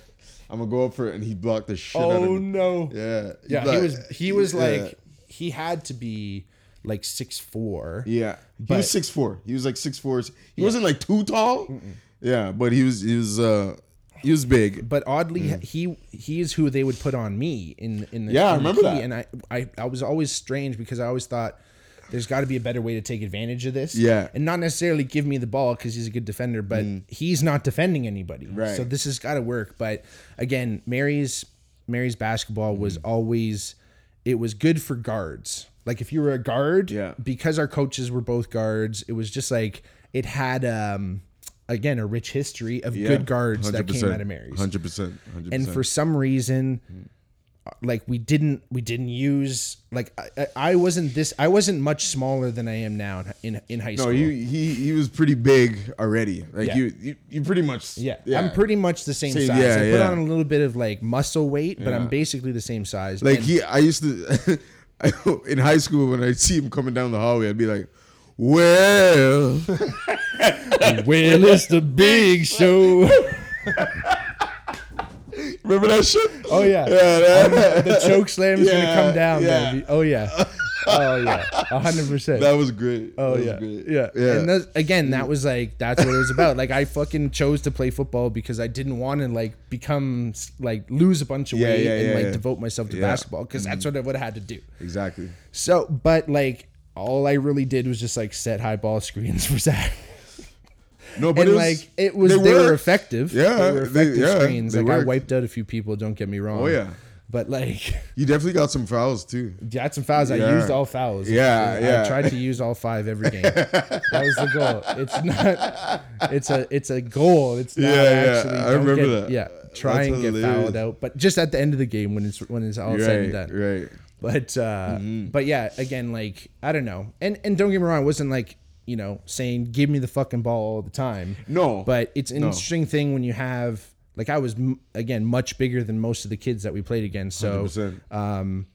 I'm gonna go up for it, and he blocked the shit out of Oh me. no! Yeah, Yeah, he was he was yeah. like he had to be like six four. Yeah, he was six four. He was like six four. He wasn't like too tall. Yeah, but he was he was uh he was big. But oddly, he he is who they would put on me in in the Mm. Yeah, I in the remember that. And I, I I was always strange because I always thought there's got to be a better way to take advantage of this. Yeah. Mm. and not necessarily give me the ball because he's a good defender, but he's not defending anybody. Right. So this has got to work. But again, Mary's Mary's basketball was Mm. always it was good for guards. Like if you were a guard, Yeah. because our coaches were both guards, it was just like it had um again a rich history of good guards that came out of Mary's. Hundred percent. Hundred And percent. for some reason like we didn't we didn't use like I, I- wasn't this I wasn't much smaller than I am now in in high no, school. you he he was pretty big already. Like Yeah. you, you you pretty much. yeah. I'm pretty much the same, Same- size. yeah, I put yeah. on a little bit of like muscle weight, but I'm basically the same size. Like And- he, I used to in high school when I'd see him coming down the hallway, I'd be like, "Well, well, it's the big show. Remember that shit?" Oh yeah. yeah, that, the choke slam is gonna come down, yeah. baby. Oh yeah. Oh yeah. Hundred percent. that was great. Oh That was yeah. great. yeah, yeah. And again, that was like that's what it was about. Like I fucking chose to play football because I didn't want to like become like lose a bunch of Yeah, weight yeah, and like yeah. devote myself to Yeah. Mm-hmm. basketball because that's what I would have had to do. exactly. So, but like all I really did was just like set high ball screens for Zach. No, but and it was, like it was they, were worked. effective. Yeah, they were they- effective yeah, screens. they Like I wiped out a few people. Don't get me wrong. Oh yeah, But like, you definitely got some fouls too. got some fouls. I used all fouls. Yeah, I yeah. tried to use all five every game. that was the goal. It's not. It's a. It's a goal. It's not Yeah, yeah, actually. I remember get- that. Yeah, try That's and get hilarious. fouled out, but just at the end of the game when it's when it's all said and done. right. But uh, Mm-hmm. but yeah, again, like I don't know, and and don't get me wrong, I wasn't like you know saying give me the fucking ball all the time. No, But it's an No. interesting thing when you have like I was again much bigger than most of the kids that we played against. So 100%. um,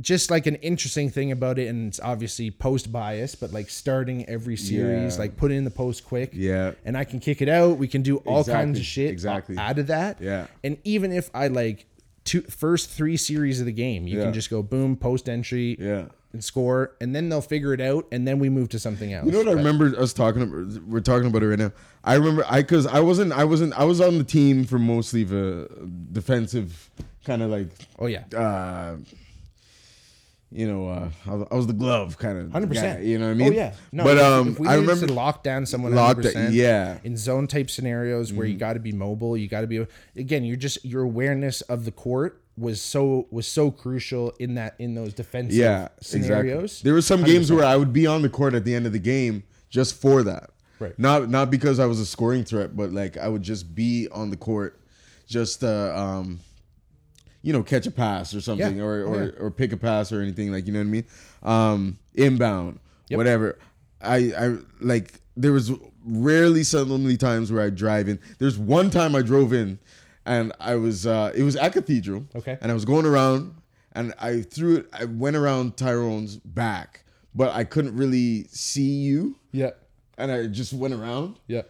just like an interesting thing about it, and it's obviously post bias, but like starting every series, Yeah. like put in the post quick, Yeah. and I can kick it out. We can do all kinds of shit exactly. out of that. Yeah. and even if I like two first three series of the game, you Yeah. can just go boom post entry, Yeah. And score, and then they'll figure it out, and then we move to something else. You know what I remember us talking about? We're talking about it right now. I remember I because I wasn't I wasn't I was on the team for mostly the defensive kind of like Oh yeah, uh you know uh I was, the glove kind of Hundred percent. You know what I mean? Oh yeah. No, but um I remember to lock down someone. Lock 100%, yeah. Mm-hmm. In zone type scenarios where you got to be mobile, you got to be again. You're just your awareness of the court was so was so crucial in that in those defensive Yeah, scenarios. Exactly. There were some games where I would be on the court at the end of the game just for that. Right. Not not because I was a scoring threat, but like I would just be on the court, just uh, um, you know, catch a pass or something, Yeah. or Oh, or, yeah. or pick a pass or anything like you know what I mean. Um, inbound, Yep. whatever. I I like there was rarely seldomly times where I drive in. There's one time I drove in, and I was uh, it was at Cathedral. Okay. And I was going around, and I threw it. I went around Tyrone's back, but I couldn't really see you, Yeah. and I just went around, Yeah.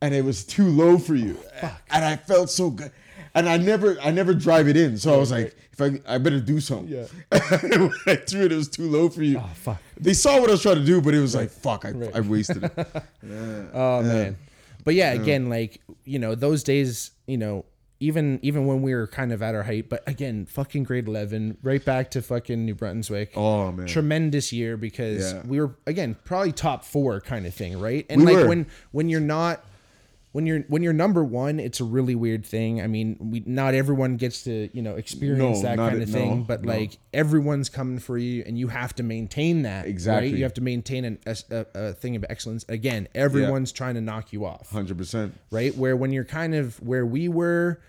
and it was too low for you, and I felt so good. And I never, I never drive it in, so I was like, if I, I better do something. Yeah. when I threw it, it was too low for you. Oh fuck. They saw what I was trying to do, but it was like, fuck, I, I wasted it. Oh man. But yeah, again, like you know, those days, you know, even even when we were kind of at our height, but again, fucking grade eleven, right back to fucking New Brunswick. Oh man, Tremendous year because Yeah. we were again probably top four kind of thing, right? And We like were. when when you're not when you're when you're number one, it's a really weird thing. I mean, we not everyone gets to you know experience No, that kind it- of thing, no, but no. like everyone's coming for you, and you have to maintain that. Exactly. right? You have to maintain an, a, a, a thing of excellence. Again, everyone's trying to knock you off hundred percent. right? Where when you're kind of where we were,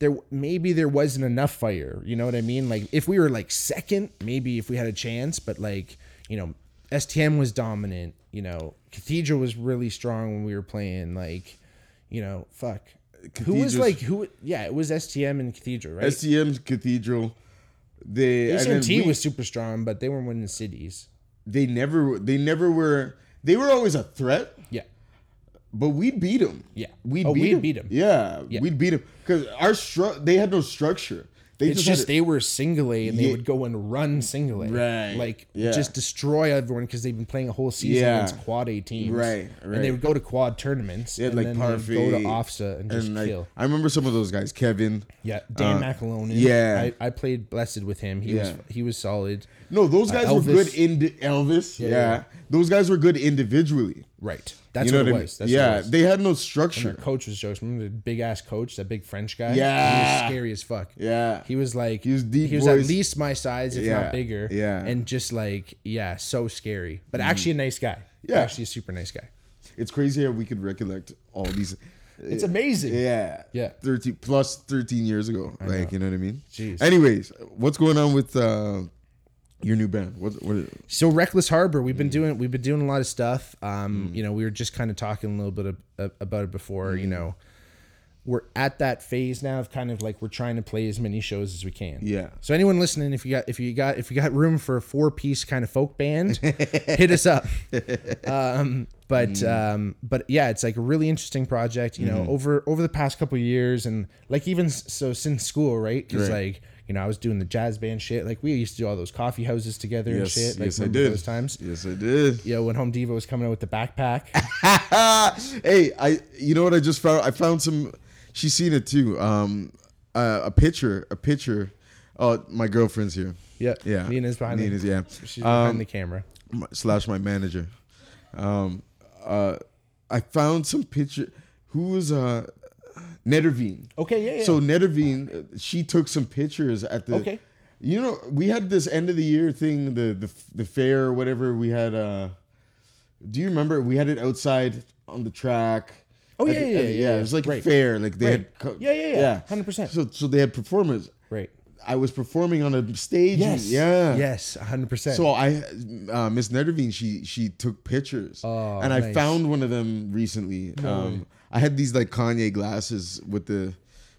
there maybe there wasn't enough fire. You know what I mean? Like if we were like second, maybe if we had a chance, but like you know, STM was dominant. You know, Cathedral was really strong when we were playing. Like, you know, fuck. Who was like who? Yeah, it was STM and Cathedral, right? STM Cathedral. They HMT we- was super strong, but they weren't winning cities. they never they never were they were always a threat Yeah, but we beat them Yeah. we Oh, beat we'd 'em. beat 'em. yeah, Yeah. we'd beat them because our stru- they had no structure they it's just, just they were single A and they would go and run single A, Right. Like Yeah. just destroy everyone because they've been playing a whole season Yeah. against quad A teams, Right, And they would go to quad tournaments, and like then parfait go to OFSAA and just and like kill. I remember some of those guys Kevin Yeah, Dan uh, yeah. I, I played blessed with him. He Yeah. was he was solid. no those guys were good in Elvis yeah, yeah. those guys were good individually Right. That's you know what, what, it was. That's yeah what it was. they had no structure coach was jokes. Remember the big ass coach, that big French guy? Yeah. He was scary as fuck. yeah He was like He was deep He was voice. at least my size, if Yeah, not bigger. yeah. And just like yeah, so scary. But actually a nice guy. Yeah. Actually a super nice guy. it's crazy how we could recollect all these It's amazing. Yeah. Yeah. 13 plus 13 years ago. like, you know what I mean? Jeez. Anyways, what's going on with uh your new band? What what So Reckless Harbor, we've been Mm. doing we've been doing a lot of stuff. Um, you know, we were just kind of talking a little bit of, of- about it before. Mm. You know, we're at that phase now of kind of like we're trying to play as many shows as we can. Yeah. So anyone listening, if you got if you got if you got room for a four piece kind of folk band, hit us up. Um, but Mm. um, but yeah, it's like a really interesting project. You know, Mm-hmm. over over the past couple of years, and like even so since school, right? Because Right. like you know, I was doing the jazz band shit. Like we used to do all those coffee houses together and shit. Like yes I did. those times. Yes, I did. Yeah, when Home-D-Vo was coming out with the backpack. hey, I you know what I just found? I found some she's seen it too. Um uh, a picture, a picture. Oh, my girlfriend's here. yeah, Yeah. Nina's behind. Nina's, the, yeah. She's Um, behind the camera. my- slash my manager. Um, uh, I found some picture. Who was uh, Nederveen? Okay, yeah, yeah. So Nederveen, uh, she took some pictures at the. Okay. You know, we had this end of the year thing, the the the fair or whatever. We had. uh Do you remember? We had it outside on the track. Oh, yeah, the- yeah, at the- yeah, It was like right. a fair. Like they Right. had. Yeah, yeah, yeah. 100%. So so they had performers. right. I was performing on a stage. Yes. Yeah. Yes. hundred percent. So I, uh, Miss Nederveen, she she took pictures, Oh, and I nice. found one of them recently. Um, I had these like Kanye glasses with the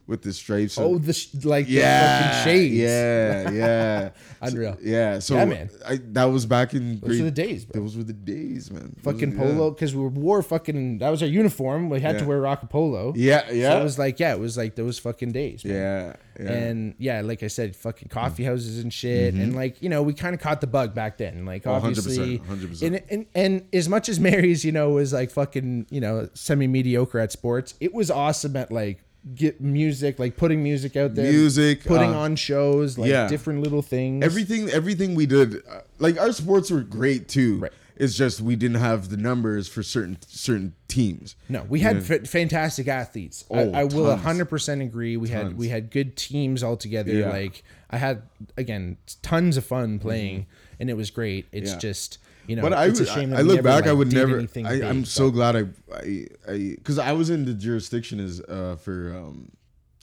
with the stripes. oh, the sh- like yeah, fucking shades. yeah, yeah, Unreal. So, yeah, so Yeah, man. I, that was back in Those are the days, bro. Those were the days, man. Fucking were- yeah. polo because we wore fucking. That was our uniform. We had to wear rock polo. Yeah, yeah, So it was like yeah, it was like those fucking days. man. yeah, yeah. And yeah, like I said, fucking coffee houses and shit, and like you know, we kind of caught the bug back then. Like Mm-hmm. Oh, 100%, obviously, 100%. And, and and as much as Mary's, you know, was like fucking, you know, semi mediocre at sports, it was awesome at like get music, like putting music out there, Music, putting uh, on shows, like yeah. different little things. everything everything we did uh, like our sports were great too Right. It's just we didn't have the numbers for certain certain teams. No, we had f- fantastic athletes. I, Oh, I will tons. hundred percent agree. We had we had good teams all together. Yeah. Like I had again tons of fun playing, and it was great. It's Mm-hmm. Yeah. just you know, But I, would-. That I look back, I would never. I, I'm so glad I, I, I, because I was in the jurisdiction as uh, for um,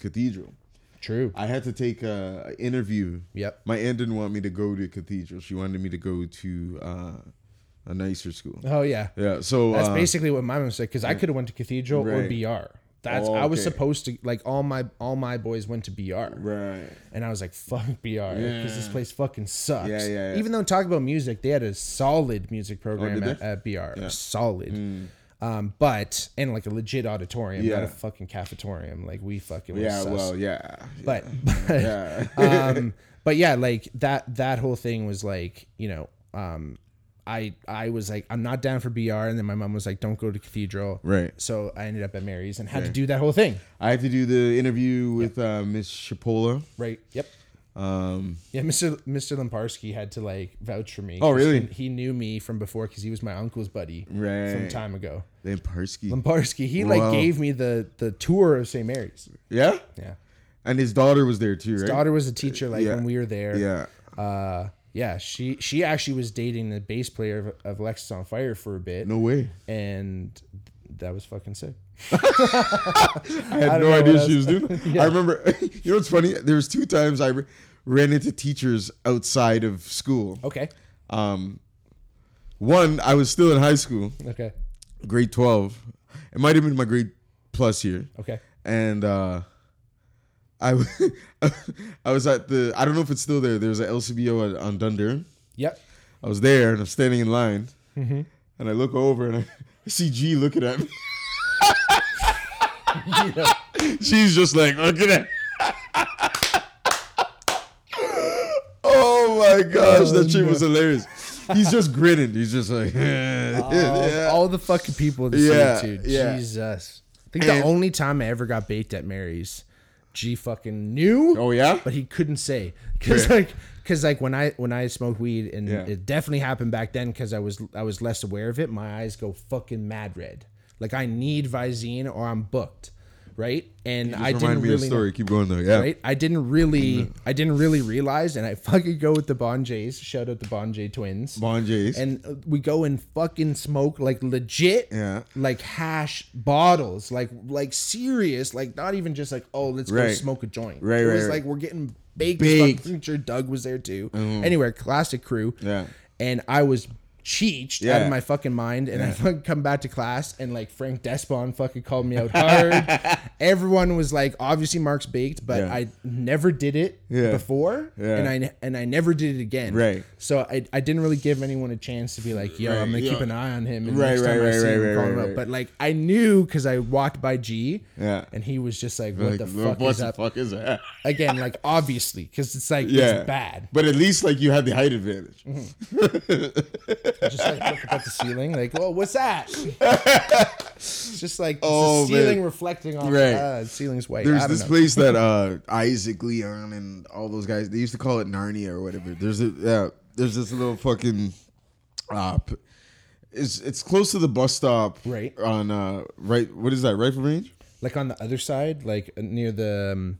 Cathedral. true. I had to take a, interview. Yep. My aunt didn't want me to go to Cathedral. She wanted me to go to uh, a nicer school. Oh yeah, Yeah. So that's uh, basically what my mom said. Because I could have went to Cathedral or BR. That's Oh, I was supposed to like all my all my boys went to BR. Right. And I was like, fuck BR, because this place fucking sucks. Yeah, yeah, yeah. Even though talk about music, they had a solid music program Oh, at, at BR. Yeah. Mm. Solid. Um, but, and like a legit auditorium, not a fucking cafetorium. Like we fucking Yeah. sus. Well. Yeah. But, but, Yeah. um, but yeah, like that, that whole thing was like, you know, um, I, I was like, I'm not down for BR. And then my mom was like, don't go to Cathedral. Right. So I ended up at Mary's and had to do that whole thing. I had to do the interview with uh, Miss Shapola. Right. Yep. Um, Yeah, Mr. Mr. Lamparski had to like vouch for me. Oh, really? He, he knew me from before because he was my uncle's buddy Right. time ago. Lamparski, he like gave me the the tour of St. Mary's. Yeah. Yeah, And his daughter was there too, right? his daughter was a teacher like Yeah. when we were there. Yeah. uh, yeah. She she actually was dating the bass player of, of Alexisonfire for a bit, No way. and that was fucking sick. I had don't no idea she was doing that. Yeah. I remember, you know what's funny? There was two times I ran into teachers outside of school. Okay, Um, one, I was still in high school, okay, grade 12. It might have been my grade plus year. okay. And uh, I, I was at the, I don't know if it's still there. There's a LCBO at, on Dundurn. Yep. I was there and I'm standing in line. Mm-hmm. And I look over and I see G looking at me. She's just like, look at that. oh my gosh, that shit was hilarious. He's just grinning. He's just like, all, yeah. all the fucking people in the Yeah, city, too. yeah. Jesus. I think the only time I ever got baked at Mary's, G fucking knew, Oh yeah. but he couldn't say because Yeah. like because like when I when I smoked weed and Yeah. it definitely happened back then because I was I was less aware of it. My eyes go fucking mad red. Like I need Visine or I'm booked, right? And I didn't me of really know- story. Keep going though. Yeah. right? I didn't really, I didn't really realize, and I fucking go with the Bon Jays. Shout out the Bon Jay twins. Bon Jays. and uh, we go and fucking smoke like legit, Yeah. like hash bottles, like like serious, like not even just like oh let's go Right. smoke a joint. Right, it right, was right. like we're getting baked. Baked. I'm sure Doug was there too. Anyway, classic crew. Yeah. and I was cheeched out of my fucking mind, and I fucking come back to class, and like Frank Despon fucking called me out hard. Everyone was like, obviously Mark's baked, but Yeah. I never did it Yeah. before, Yeah. and I and I never did it again. Right. So I, I didn't really give anyone a chance to be like, yo, Right, I'm gonna yeah. keep an eye on him, and Right, next time right, I see right, him, right, call right, him right. But like I knew because I walked by G, Yeah. and he was just like, what Like, the fuck what is the up? fuck is that? Again, like obviously, because it's like Yeah. it's bad. But at least like you had the height advantage. Mm-hmm. just like look up at the ceiling, like, "Whoa, what's that?" it's just like Oh, the ceiling man. reflecting off. Right. Uh, the ceiling's white. There's this know. place that uh, Isaac Leon and all those guys they used to call it Narnia or whatever. There's a yeah, there's this little fucking uh, it's it's close to the bus stop Right. on uh right what is that rifle range like on the other side, like uh, near the. Um,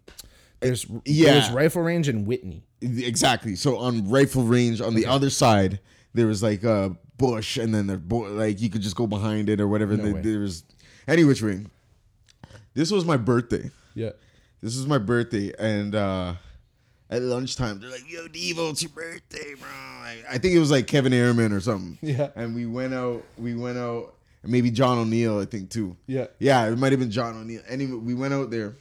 there's Yeah. there's rifle range in Whitney. exactly so on rifle range on the other side there was like a bush and then the bo- like you could just go behind it or whatever No and way. there was any which way this was my birthday Yeah. This was my birthday, and uh, at lunchtime they're like, "Yo, Devo, it's your birthday, bro." I, I think it was like Kevin Ehrman or something. Yeah. And we went out. We went out. and Maybe John O'Neill, I think too. Yeah. Yeah, it might have been John O'Neill. Anyway, we went out there,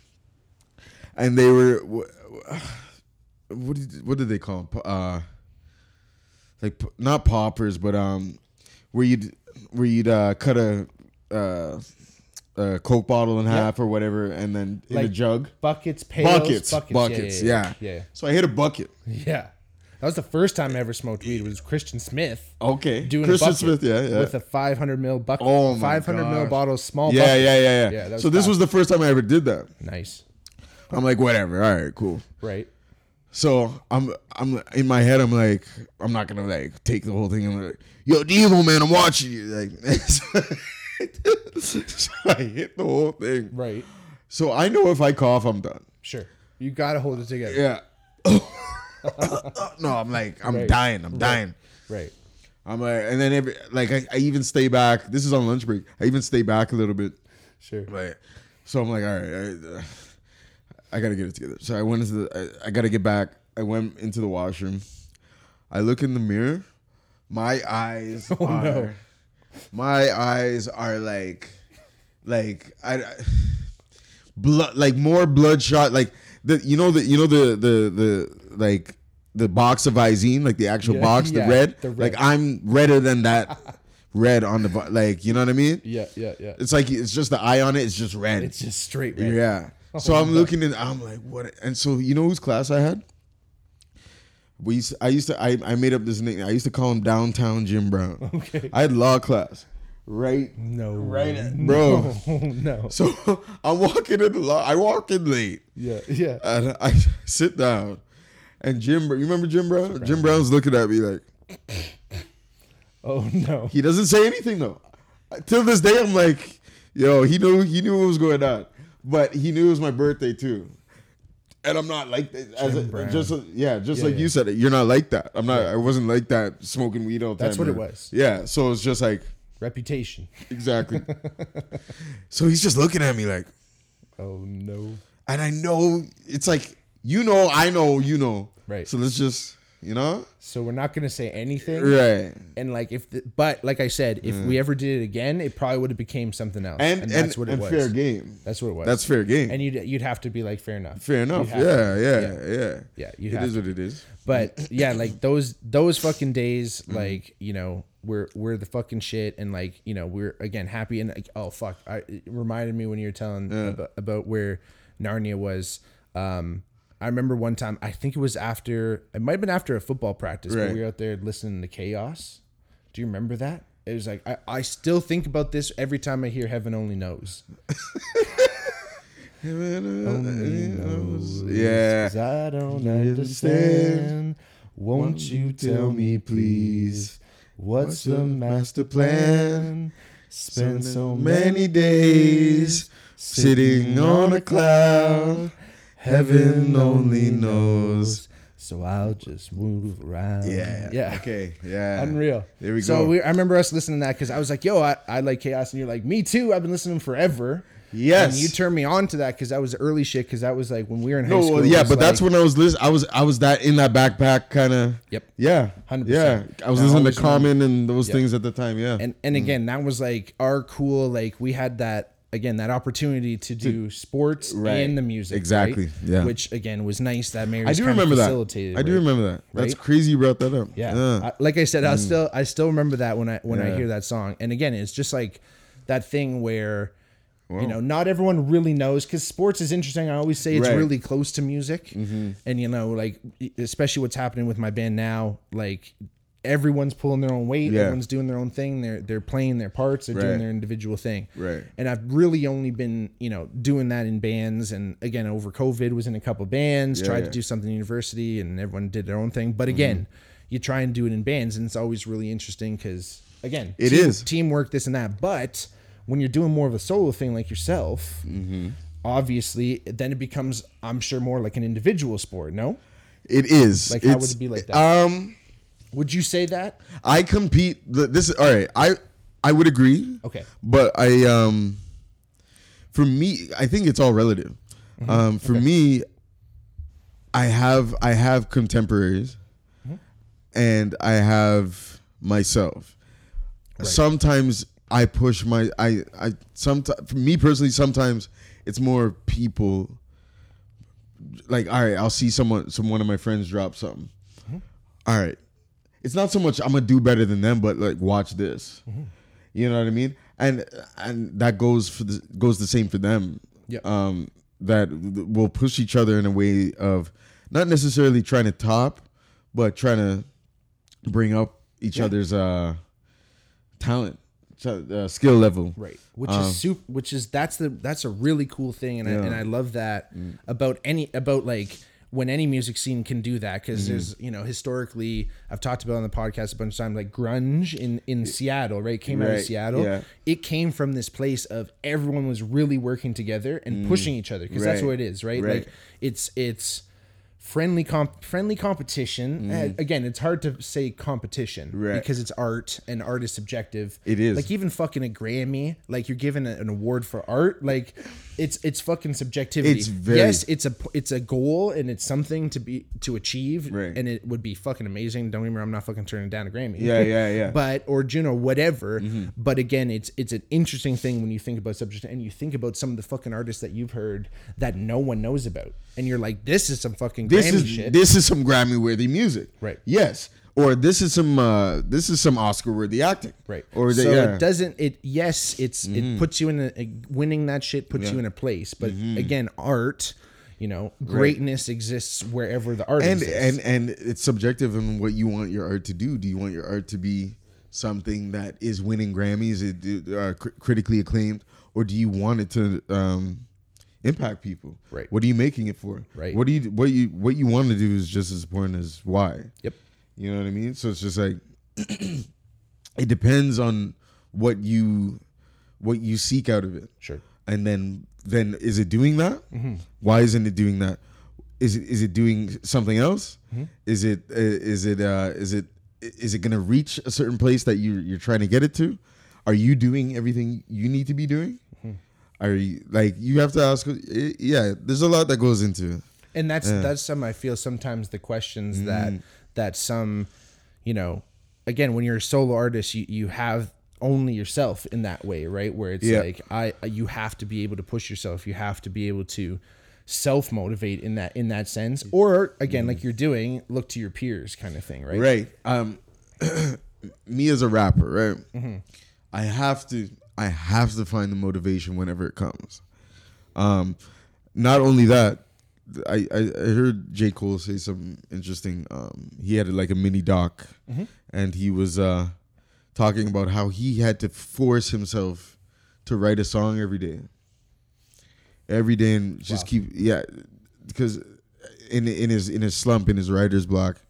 and they were wh- what did what did they call them? Uh, like p- not poppers, but um, where you'd where you'd uh, cut a. Uh, a Coke bottle in half or whatever, and then in a jug. Buckets, pails, Buckets, buckets, buckets, yeah, yeah. yeah, So I hit a bucket. yeah. yeah. That was the first time I ever smoked weed. It was Christian Smith Okay. doing Christian Smith, yeah, yeah. with a 500 mil bucket. Oh my 500 mil gosh. bottle, small. yeah, bucket. yeah, yeah, yeah, Yeah, so this was the first time I ever did that. Nice, I'm like, whatever. All right, cool. right? So I'm I'm in my head. I'm like I'm not gonna like take the whole thing. I'm like, yo, Devo man, I'm watching you. Like, so I hit the whole thing. Right. So I know if I cough, I'm done. Sure. You gotta hold it together. Yeah. no, I'm like I'm Right. dying. I'm dying. Right. I'm like, and then every like I, I even stay back. This is on lunch break. I even stay back a little bit. Sure. Like, so I'm like, all right, I, uh, I gotta get it together. So I went into the, I, I gotta get back. I went into the washroom. I look in the mirror. My eyes Oh, are, no. my eyes are like, like I, I- blood, like more bloodshot. Like the, you know the, you know the, the, the like the box of Visine, like the actual Yeah, box, yeah, the red. the red. Like I'm redder than that red on the, like you know what I mean? Yeah, yeah, yeah. It's like it's just the eye on it. It's just red. It's just straight red. Yeah. So I'm looking and I'm like, what? And so you know whose class I had? We used I used to I, I made up this name. I used to call him Downtown Jim Brown. Okay. I had law class. Right. No. Right, way. bro. No. no. So I'm walking in the law. I walk in late. Yeah. Yeah. And I sit down. And Jim, you remember Jim Brown? Jim Brown's looking at me like Oh no. he doesn't say anything though. Till this day, I'm like, yo, he knew he knew what was going on, but he knew it was my birthday too. And I'm not like that. As a, just yeah, just Yeah, like yeah. you said it. You're not like that. I'm not. I wasn't like that smoking weed all the time. That's what it was. Yeah. So it's just like Reputation. exactly. so he's just looking at me like, Oh no. and I know it's like you know, I know, you know. Right. So let's just you know, So we're not gonna say anything. right. And like if, the, but like I said, if we ever did it again, it probably would have became something else. And And, and, that's what it and was. fair game. That's what it was. That's fair game. And you'd you'd have to be like fair enough. fair enough. Yeah, to. yeah, yeah, Yeah, you'd It have what it is. But yeah, like those those fucking days, Mm-hmm. like you know, we're we're the fucking shit, and like you know, we're again happy and like oh fuck, I, it reminded me when you were telling about, about where Narnia was. Um, I remember one time, I think it was after, it might have been after a football practice, but we were out there listening to k-os. Do you remember that? It was like I, I still think about this every time I hear Heaven Only Knows. Yeah. 'Cause I don't understand. Won't you tell me, please? What's the master plan? Spend so many days sitting on a cloud. Heaven only knows. So I'll just move around. Yeah. Yeah. Okay. Yeah. Unreal. There we so go. So we, I remember us listening to that because I was like, "Yo, I, I like k-os," and you're like, "Me too." I've been listening forever. Yes. And you turned me on to that because that was early shit. Because that was like when we were in high No, school. yeah, but that's when I was listening. I was I was that in that backpack kind of. Yep. Yeah. 100%. Yeah. I was I listening to Common and those Yeah. things at the time. Yeah. and and mm. again that was like our cool like we had that again that opportunity to do sports Right. and the music Exactly, right? yeah. which again was nice that Mary I do remember that. facilitated I do remember that. That's Right? crazy you brought that up. yeah, I- like I said I mm. still I still remember that when I when I hear that song and again it's just like that thing where you know not everyone really knows because sports is interesting I always say it's Right. really close to music mm-hmm. and you know like especially what's happening with my band now like everyone's pulling their own weight Yeah. everyone's doing their own thing they're they're playing their parts they're doing their individual thing Right. and I've really only been, you know, doing that in bands. And again, over COVID, was in a couple bands, tried yeah. to do something in university, and everyone did their own thing. But again, Mm-hmm. you try and do it in bands, and it's always really interesting because, again, It team- is. teamwork, this and that. But when you're doing more of a solo thing like yourself, Mm-hmm. obviously, then it becomes, I'm sure, more like an individual sport. No, It is. Like, how would it be like that? Um, would you say that? I compete. This is all right. I I would agree. Okay. But I um, for me, I think it's all relative. Mm-hmm. Um, for me, I have I have contemporaries, Mm-hmm. and I have myself. Sometimes I push my I I sometimes for me personally sometimes it's more people. Like all right, I'll see someone some one of my friends drop something. Mm-hmm. All right, it's not so much I'm gonna do better than them, but like watch this. Mm-hmm. You know what I mean? And and that goes for the goes the same for them. Yep. Um, that will push each other in a way of not necessarily trying to top, but trying to bring up each other's uh talent, uh, skill level. right which Um, is super which is that's the that's a really cool thing and I, Yeah. Mm. and I love that about any about like when any music scene can do that because Mm-hmm. there's you know historically I've talked about on the podcast a bunch of times like grunge in in Seattle right came out of Seattle yeah. it came from this place of everyone was really working together and pushing each other because that's Mm. What it is right, right. like it's it's friendly comp friendly competition Uh, again it's hard to say competition Mm. Right. because it's art and art is subjective It is. like even fucking a grammy like you're given a- an award for art like it's it's fucking subjectivity It's very- yes it's a it's a goal and it's something to be to achieve Right. and it would be fucking amazing don't get me wrong i'm not fucking turning down a grammy Yeah, yeah, yeah. but or Juno, whatever. Mm-hmm. But again, it's it's an interesting thing when you think about subject and you think about some of the fucking artists that you've heard that no one knows about, and you're like, this is some fucking this Grammy is shit. this is some Grammy worthy music. Right. Yes. Or this is some uh this is some Oscar worthy acting. Right. Or the, so yeah. Mm-hmm. it doesn't it yes, it's it puts you in a, winning that shit puts you in a place. But Mm-hmm. again, art, you know, greatness exists wherever the art and exists. and and it's subjective in what you want your art to do. Do you want your art to be something that is winning Grammys, it, uh, critically acclaimed, or do you want it to um, impact people? Right. What are you making it for? Right. What do you what you what you want to do is just as important as why. Yep. You know what I mean? So it's just like it depends on what you what you seek out of it Sure. and then then is it doing that why isn't it doing that is it is it doing something else is it uh, is it uh is it is it gonna reach a certain place that you you're trying to get it to are you doing everything you need to be doing are you like you have to ask eh, yeah there's a lot that goes into it. And that's that's some I feel sometimes the questions that Mm. that some you know again when you're a solo artist you you have only yourself in that way right? Where it's Yeah. like I you have to be able to push yourself. You have to be able to self motivate in that in that sense. Or again like you're doing look to your peers kind of thing right? Mm. right. Um me as a rapper right? I have to i have to find the motivation whenever it comes um not only that I, I, I heard J. Cole say something interesting. Um, he had like a mini doc, and he was uh, talking about how he had to force himself to write a song every day, every day, and just keep yeah, because in in his in his slump in his writer's block,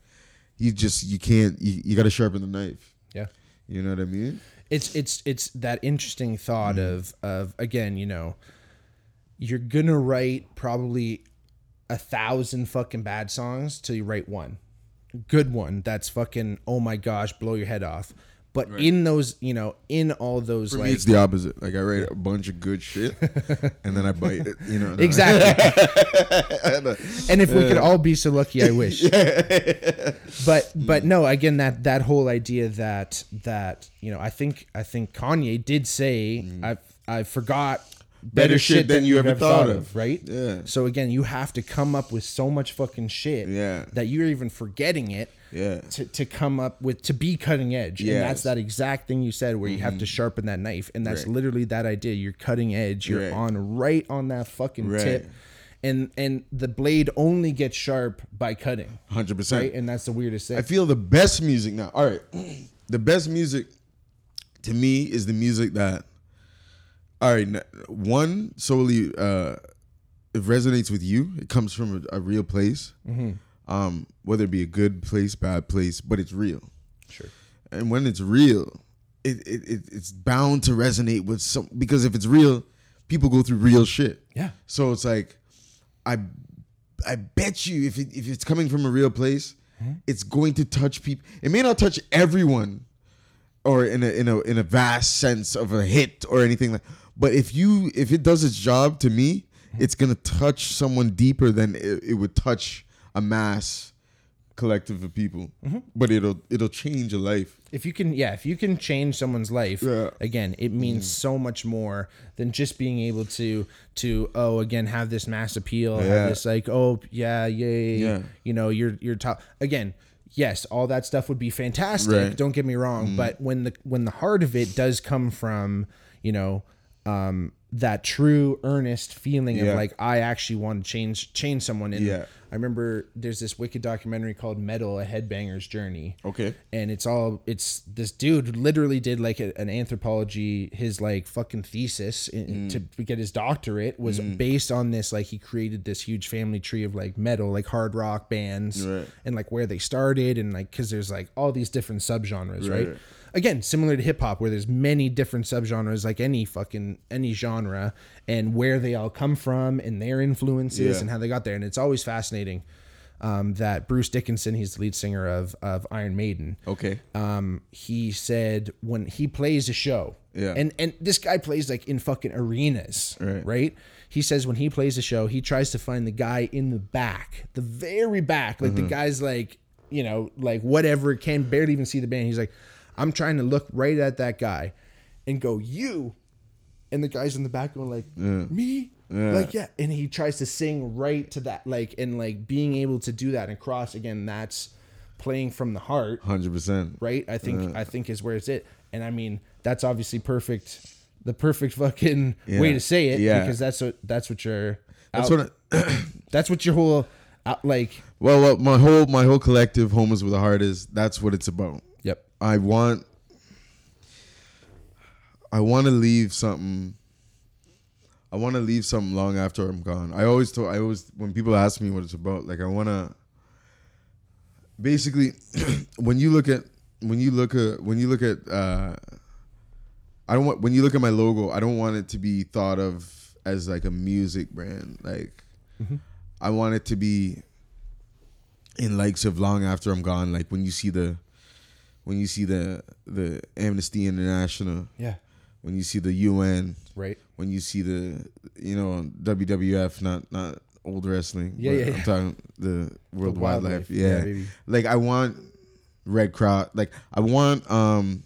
you just you can't you, you got to sharpen the knife. yeah You know what I mean? It's it's it's that interesting thought mm. of of again you know you're gonna write probably a thousand fucking bad songs till you write one. Good one. That's fucking oh my gosh blow your head off but in those you know in all those For like me, it's the opposite. Like I write a bunch of good shit, and then I bite it. You know? exactly and if we could all be so lucky i wish but but mm. no again that that whole idea that that you know i think i think kanye did say mm. i i forgot better, shit, than, you ever thought, of, right Yeah. so again you have to come up with so much fucking shit Yeah. that you're even forgetting it Yeah. to, to come up with to be cutting edge and that's that exact thing you said where you have to mm-hmm. sharpen that knife and that's Right. literally that idea you're cutting edge you're Right. on right on that fucking Right. tip and and the blade only gets sharp by cutting Hundred percent. right and that's the weirdest thing I feel the best music now. All right, the best music to me is the music that. All right, one solely uh, it resonates with you. It comes from a, a real place, um, whether it be a good place, bad place, but it's real. sure And when it's real, it, it, it it's bound to resonate with some because if it's real, people go through real shit. Yeah. So it's like, I, I bet you if it, if it's coming from a real place, it's going to touch people. It may not touch everyone, or in a in a in a vast sense of a hit or anything like. But if you if it does its job to me, mm-hmm. it's gonna touch someone deeper than it, it would touch a mass collective of people. Mm-hmm. But it'll it'll change a life. if you can yeah if you can change someone's life Yeah. again it means mm. so much more than just being able to to oh again have this mass appeal Yeah. have this like oh yeah yay Yeah. you know you're you're top again yes all that stuff would be fantastic Right. don't get me wrong mm. but when the when the heart of it does come from you know um that true earnest feeling Yeah. of like I actually want to change change someone and Yeah. I remember there's this wicked documentary called Metal a Headbanger's Journey Okay. and it's all it's this dude literally did like a, an anthropology his like fucking thesis in, to get his doctorate was based on this like he created this huge family tree of like metal like hard rock bands Right. and like where they started and like because there's like all these different subgenres right, Right. Again similar to hip-hop where there's many different subgenres like any fucking any genre and where they all come from and their influences Yeah. and how they got there and it's always fascinating um, that Bruce Dickinson he's the lead singer of of Iron Maiden Okay. um, he said when he plays a show, Yeah. and and this guy plays like in fucking arenas, Right. He says when he plays a show, he tries to find the guy in the back, the very back, like Mm-hmm. the guy's like, you know, like whatever, can barely even see the band. He's like, I'm trying to look right at that guy, and go you, and the guys in the back going like me. Like yeah, and he tries to sing right to that, like and like being able to do that and cross again. That's playing from the heart, Hundred percent. right? I think I think is where it's it. And I mean, that's obviously perfect the perfect fucking way to say it Yeah. because that's what that's what you're. That's out- what. I, that's what your whole out, like well, well, my whole my whole collective, Homers with a Heart, is that's what it's about. I want. I want to leave something. I want to leave something long after I'm gone. I always told. I always when people ask me what it's about, like I want to. Basically, when you look at when you look at when you look at, uh, I don't want when you look at my logo. I don't want it to be thought of as like a music brand. Like, I want it to be in likes of long after I'm gone. Like when you see the when you see the the Amnesty International, Yeah. when you see the UN, Right. when you see the you know WWF, not not old wrestling. Yeah, but yeah, I'm talking the World The Wildlife. wildlife. Yeah, Yeah, like I want Red Cross. Like I want um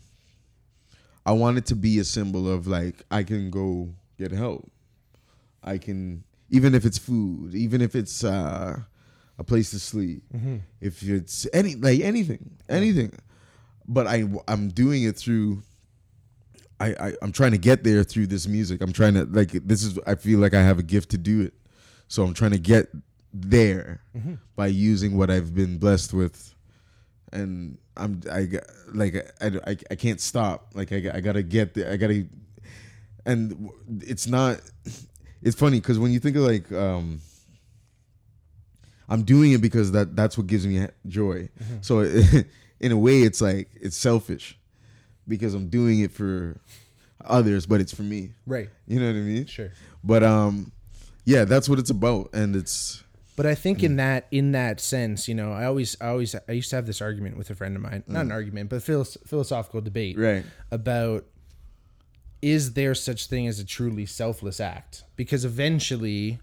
I want it to be a symbol of like I can go get help. I can even if it's food, even if it's uh a place to sleep, Mm-hmm. if it's any like anything, anything. But I I'm doing it through I, I I'm trying to get there through this music. I'm trying to like this is I feel like I have a gift to do it. So I'm trying to get there Mm-hmm. by using what I've been blessed with and I'm I like I, I, I can't stop. Like I, I gotta get there. I gotta, and it's not. It's funny because when you think of like, um, I'm doing it because that that's what gives me joy. So in a way, it's like it's selfish because I'm doing it for others, but it's for me. Right. You know what I mean? Sure. But um, yeah, that's what it's about, and it's But I think in that in that sense, you know, I always I always I used to have this argument with a friend of mine, not an argument, but philos- philosophical debate right. about is there such thing as a truly selfless act? Because eventually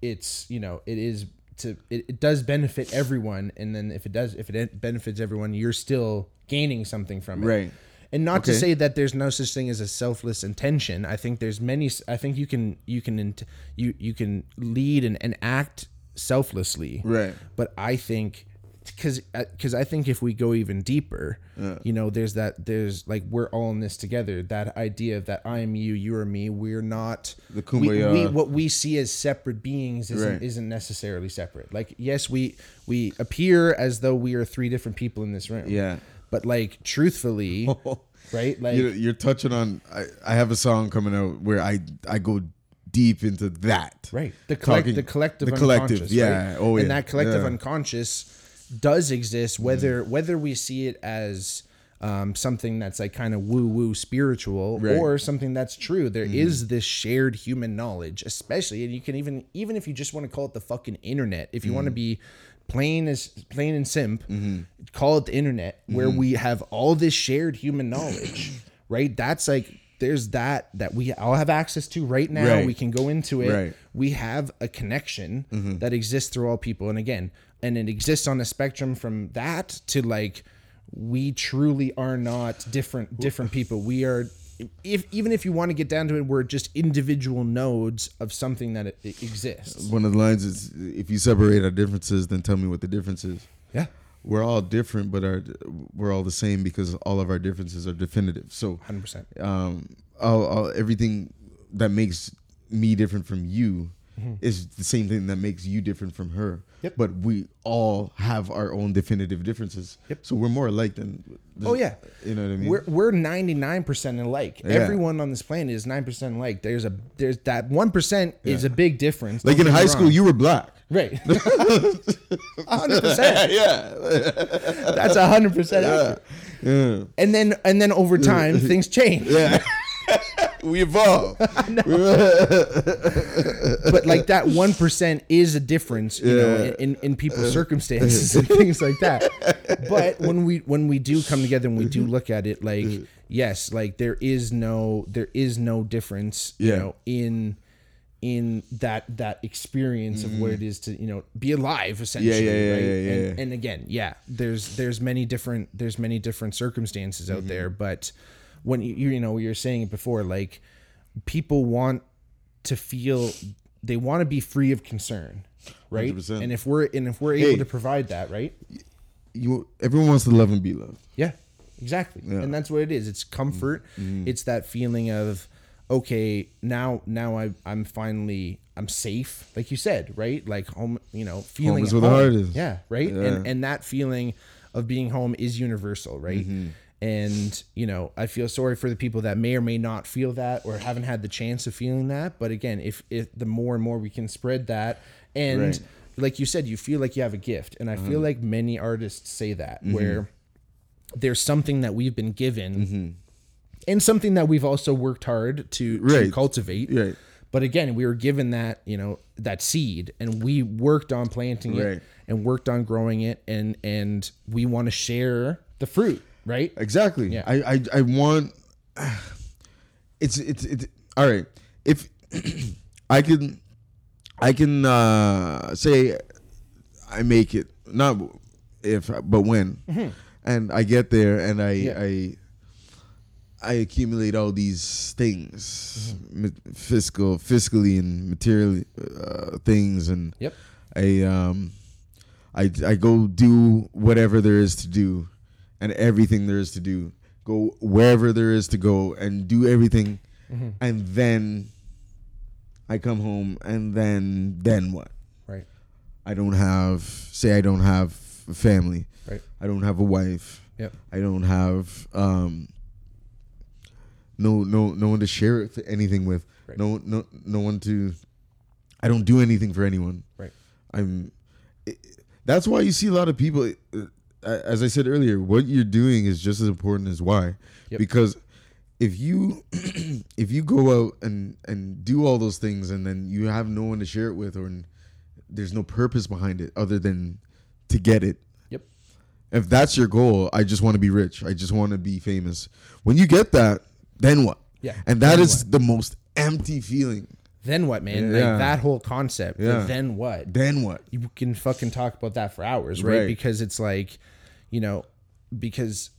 it's, you know, it is to it, it does benefit everyone and then if it does if it benefits everyone, you're still gaining something from it. Right. And not to say that there's no such thing as a selfless intention. I think there's many. I think you can you can int- you you can lead and, and act selflessly. Right. But I think because because uh, I think if we go even deeper, you know, there's that there's like we're all in this together. That idea of that I am you, you are me. We're not The we, kumbaya. we what we see as separate beings isn't Right. isn't necessarily separate. Like yes, we we appear as though we are three different people in this room. Yeah. But like truthfully, right? Like you're, you're touching on. I, I have a song coming out where I I go deep into that. Right. The collect, Talking- the collective the collective, unconscious. yeah. Right? Oh, And yeah. that collective Yeah. unconscious does exist, whether whether we see it as um, something that's like kind of woo woo spiritual Right. Mm-hmm. or something that's true. There is this shared human knowledge, especially, and you can even even if you just want to call it the fucking internet, if you want to Mm-hmm. be plain as plain and simp, call it the internet, where we have all this shared human knowledge, right? That's like there's that that we all have access to right now. Right. We can go into it Right. we have a connection that exists through all people and again and it exists on a spectrum from that to like we truly are not different different people we are if even if you want to get down to it we're just individual nodes of something that it, it exists One of the lines is, "If you separate our differences, then tell me what the difference is." yeah We're all different, but our we're all the same because all of our differences are definitive. So 100% um, all, all everything that makes me different from you is the same thing that makes you different from her. Mm-hmm. Yep. But we all have our own definitive differences. Yep. So we're more alike than. Oh, yeah. You know what I mean? We're we're ninety nine percent alike. Yeah. Everyone on this planet is nine percent alike. There's a there's that one percent is a big difference. like in high school, you were black. right, hundred percent. yeah. That's hundred percent accurate. Yeah. And then and then over time things change. Yeah. we evolve. But like that one percent is a difference, you know, in, in, people's circumstances and things like that. But when we when we do come together and we do look at it, like yes, like there is no there is no difference, you know, in in that that experience of what it is to you know be alive essentially Mm-hmm. yeah, right yeah, yeah, and, yeah. and again yeah there's there's many different there's many different circumstances out Mm-hmm. there but when you you know you were saying it before like people want to feel they want to be free of concern right 100%. and if we're and if we're able Hey. to provide that right You. Everyone wants to love and be loved. yeah, exactly. And that's what it is. It's comfort. Mm-hmm. It's that feeling of okay, now now I I'm finally I'm safe, like you said, right? Like home, you know, feeling is at where the heart is. Yeah, right. And and that feeling of being home is universal, right? Mm-hmm. And you know, I feel sorry for the people that may or may not feel that or haven't had the chance of feeling that. But again, if if the more and more we can spread that, and Right. like you said, you feel like you have a gift, and I feel mm-hmm. like many artists say that mm-hmm. where there's something that we've been given mm-hmm. and something that we've also worked hard to, to cultivate. Right. but again we were given that you know that seed and we worked on planting it and worked on growing it and and we want to share the fruit right Exactly. Yeah. I, I I want. It's it's it's all right. If I can, I can uh, say I make it not if but when, and I get there and I Mm-hmm. Yeah. I. I accumulate all these things, Mm-hmm. fiscal, fiscally and material uh, things, and Yep. I um, I I go do whatever there is to do, and everything there is to do. Go wherever there is to go and do everything, Mm-hmm. and then I come home, and then then what? right I don't have say I don't have a family. right I don't have a wife. yep I don't have um no no no one to share anything with. Right. No no no one to I don't do anything for anyone. right I'm it, that's why you see a lot of people as I said earlier what you're doing is just as important as why Yep. because if you if you go out and and do all those things and then you have no one to share it with or there's no purpose behind it other than to get it yep if that's your goal, I just want to be rich. I just want to be famous. When you get that, then what? Yeah, And that is the most empty feeling. then what man Yeah. like that whole concept Yeah. then what Then what? you can fucking talk about that for hours, right? Right. Because it's like, you know, because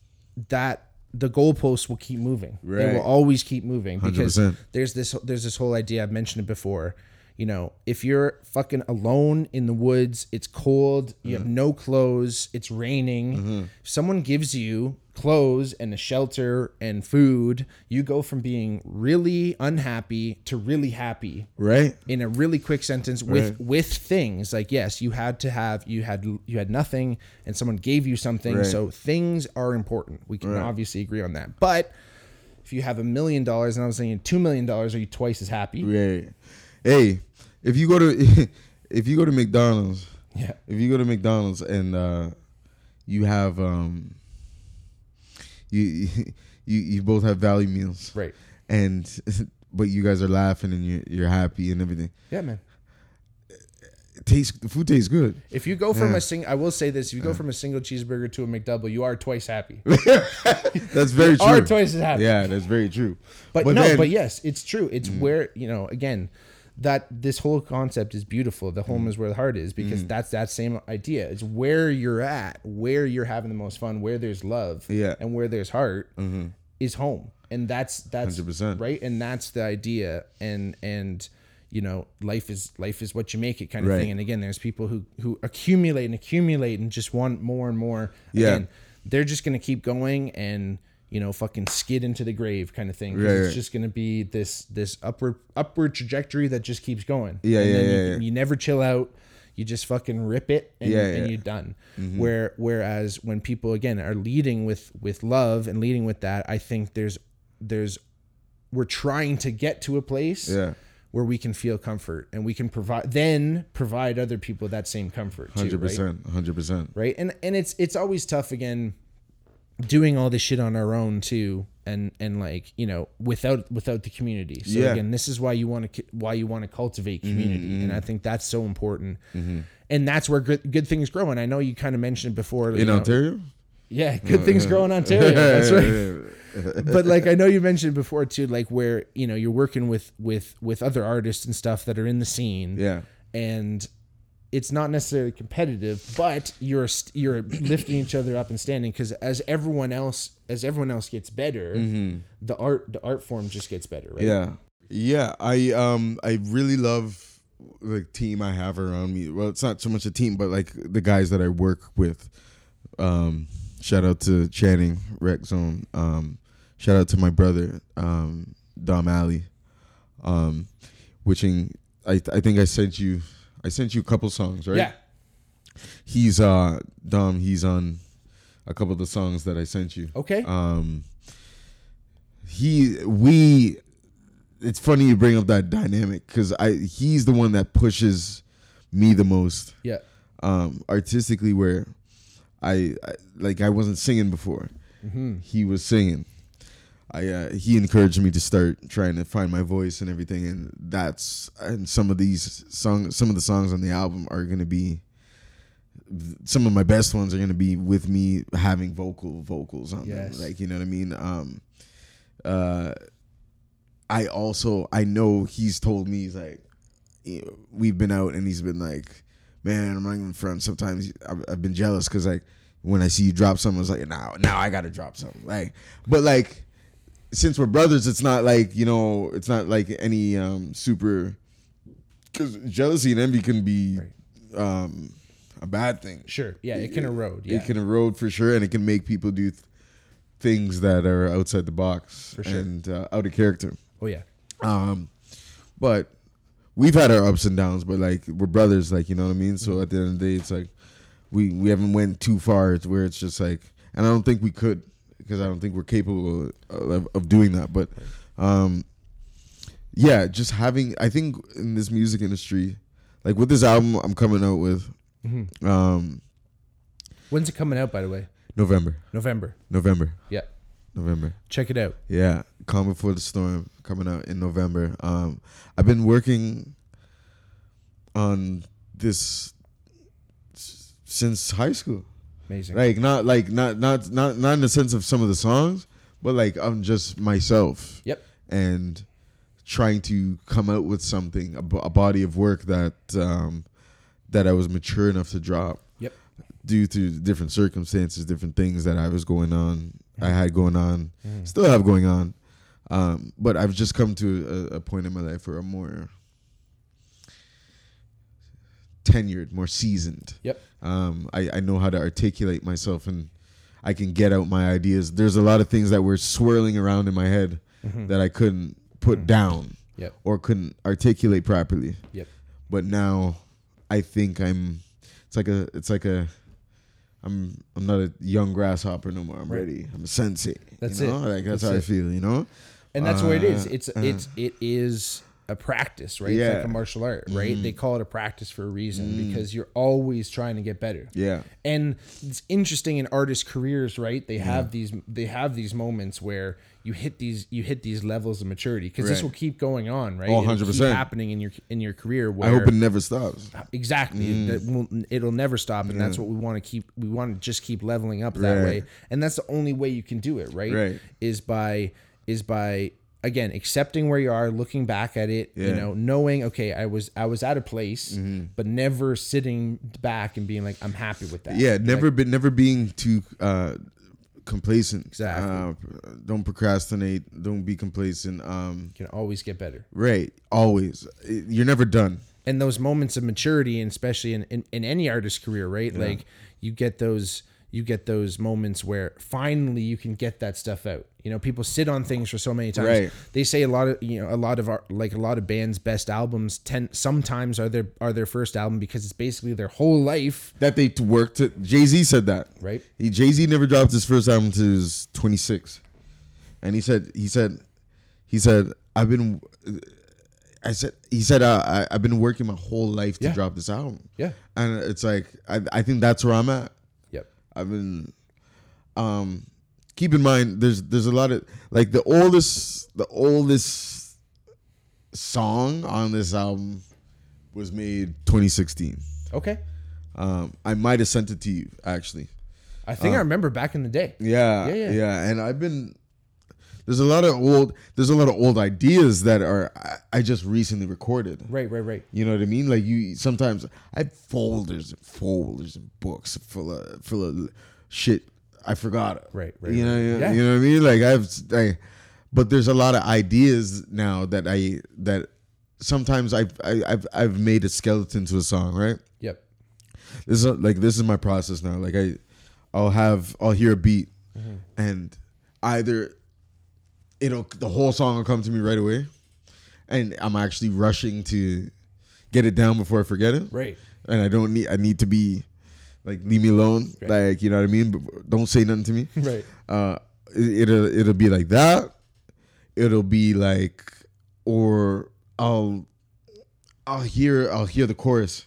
that the goalposts will keep moving. Right. They will always keep moving because 100%. there's this there's this whole idea I've mentioned it before. You know, if you're fucking alone in the woods, it's cold, you have no clothes, it's raining. If someone gives you clothes and a shelter and food, you go from being really unhappy to really happy Right? in a really quick sentence with Right. with things like yes you had to have you had you had nothing and someone gave you something Right. so things are important we can obviously agree on that but if you have a million dollars and i was saying two million dollars are you twice as happy Right. Hey, if you go to if you go to McDonald's, yeah if you go to McDonald's and uh, you have um, you you you both have value meals, right and but you guys are laughing and you're you're happy and everything. yeah man It tastes the food tastes good. if you go from Yeah. a sing i will say this if you go from a single cheeseburger to a mcdouble you are twice happy That's very true. are twice as happy Yeah, that's very true. but, no then- but yes it's true it's Mm. where you know again that this whole concept is beautiful the Mm. home is where the heart is because that's that same idea it's where you're at where you're having the most fun where there's love Yeah. and where there's heart is home and that's that's 100%. right and that's the idea and and you know life is life is what you make it kind of Right. thing and again there's people who who accumulate and accumulate and just want more and more Yeah. Again, they're just going to keep going and you know, fucking skid into the grave kind of thing. Right, it's right. just gonna be this this upward upward trajectory that just keeps going. Yeah, and yeah, then yeah, you, yeah. you never chill out. You just fucking rip it and, Yeah, yeah. Mm-hmm. you're done. Where whereas when people again are leading with with love and leading with that, I think there's there's we're trying to get to a place Yeah. where we can feel comfort and we can provide then provide other people that same comfort too, Hundred right? percent. Hundred percent. right and and it's it's always tough again doing all this shit on our own too and and like you know without without the community so Yeah. again this is why you want to why you want to cultivate mm-hmm, community and mm-hmm. i think that's so important mm-hmm. and that's where good, good things grow and i know you kind of mentioned before you In know- Ontario. yeah good things grow in ontario that's right but like I know you mentioned before too, like where you know you're working with with with other artists and stuff that are in the scene, Yeah. and it's not necessarily competitive, but you're you're lifting each other up and standing because as everyone else as everyone else gets better, the art the art form just gets better, right? Yeah. Yeah. I um I really love the team I have around me. Well, it's not so much a team, but like the guys that I work with. Um shout out to Channing Rec Zone. Um shout out to my brother, um, Dom Alley. Um wishing I I think I sent you I sent you a couple songs, right? Yeah. He's uh Dom, he's on a couple of the songs that I sent you. Okay. Um he we it's funny you bring up that dynamic because I he's the one that pushes me the most yeah. um artistically where I, I like I wasn't singing before. He was singing. I uh, he encouraged me to start trying to find my voice and everything, and that's and some of these songs, some of the songs on the album are gonna be some of my best ones are gonna be with me having vocal vocals on Yes. them. Like you know what I mean. Um, uh, I also I know he's told me he's like you know, we've been out and he's been like, man, I'm not even front. Sometimes I've, I've been jealous because like when I see you drop something, it's like now now I gotta drop something. Like, but like since we're brothers, it's not like you know, it's not like any um super because jealousy and envy can be um a bad thing. Sure. Yeah. It can erode. Yeah. It can erode for sure, and it can make people do th- things that are outside the box For sure. and uh, out of character. oh yeah. Um, but we've had our ups and downs, but like we're brothers, like you know what I mean. So at the end of the day, it's like we we haven't went too far to where it's just like, and I don't think we could because I don't think we're capable of, of doing that. But um, yeah, just having I think in this music industry, like with this album I'm coming out with, um, When's it coming out? By the way, November, November. November, Yeah. November. Check it out. Yeah, Calm Before the Storm coming out in November. Um, I've been working on this since high school. Amazing. Like not like not not not not in the sense of some of the songs, but like I'm just myself Yep. and trying to come out with something a, a body of work that um, that I was mature enough to drop Yep. due to different circumstances, different things that I was going on, Mm-hmm. I had going on, still have going on. Um, but I've just come to a, a point in my life where I'm more tenured, more seasoned. Yep. Um, I, I know how to articulate myself and I can get out my ideas. There's a lot of things that were swirling around in my head that I couldn't put down Mm-hmm. Yep. or couldn't articulate properly Yep. but now I think I'm it's like a it's like a I'm I'm not a young grasshopper no more. I'm Right. ready. I'm a sensei. That's you know? it. Like that's, That's how I feel, you know? and that's what it is. Uh, It's uh. it's it is a practice, right? It's Yeah. Mm-hmm. like a martial art, right? They call it a practice for a reason because you're always trying to get better. Yeah. And it's interesting in artist careers, right? They have these they have these moments where you hit these you hit these levels of maturity because this will keep going on, right? Oh, 100%. happening in your in your career. I hope it never stops. exactly Mm. that will, it'll never stop and that's what we want to keep we want to just keep leveling up that Right. way and that's the only way you can do it right, Right. is by is by again accepting where you are looking back at it you Yeah. Mm-hmm. know knowing okay i was i was at a place but never sitting back and being like i'm happy with that Yeah, never been never being too uh complacent. Exactly. Uh, don't procrastinate. Don't be complacent. Um you can always get better right. Always. You're never done. and those moments of maturity and especially in, in, in any artist career right like you get those you get those moments where finally you can get that stuff out. You know, people sit on things for so many times. Right. They say a lot of you know a lot of our like a lot of bands' best albums tend sometimes are their are their first album because it's basically their whole life. that they worked to Jay Z said that. Right. He Jay Z never dropped his first album until he was 26, and he said he said he said I've been I said he said uh, I I've been working my whole life to Yeah. drop this album. Yeah. and it's like I I think that's where I'm at. I've been um keep in mind there's there's a lot of like the oldest the oldest song on this album was made 2016. Okay. Um I might have sent it to you actually. I think I remember back in the day. Yeah, Yeah, yeah, yeah. And I've been there's a lot of old there's a lot of old ideas that are I, I just recently recorded. Right. Right. Right. You know what I mean? Like you sometimes I have folders and folders and books full of full of shit I forgot. Right, right, You know, right. Yeah. you know what I mean? Like I've I, but there's a lot of ideas now that I that sometimes I've I, I've I've made a skeleton to a song, right? Yep. This is like this is my process now. Like I, I'll have I'll hear a beat, mm-hmm. and either it'll the whole song will come to me right away, and I'm actually rushing to get it down before I forget it. Right. And I don't need I need to be like leave me alone. Right. Like you know what I mean. But don't say nothing to me. Right. Uh, it, it'll it'll be like that. It'll be like, or I'll I'll hear I'll hear the chorus,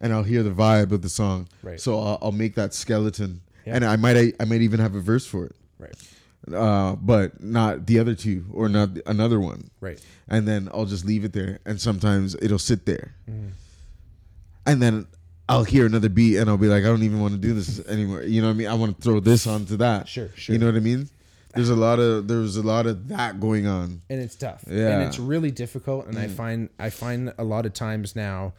and I'll hear the vibe of the song. Right. So I'll, I'll make that skeleton, Yeah. and I might I might even have a verse for it, Right. Uh, but not the other two or not another one. Right. And then I'll just leave it there, and sometimes it'll sit there, Mm-hmm. and then. I'll hear another beat and I'll be like, I don't even want to do this anymore. You know what I mean? I want to throw this onto that. Sure, sure. You know what I mean? There's a lot of there's a lot of that going on. and it's tough Yeah. and it's really difficult and i find i find a lot of times now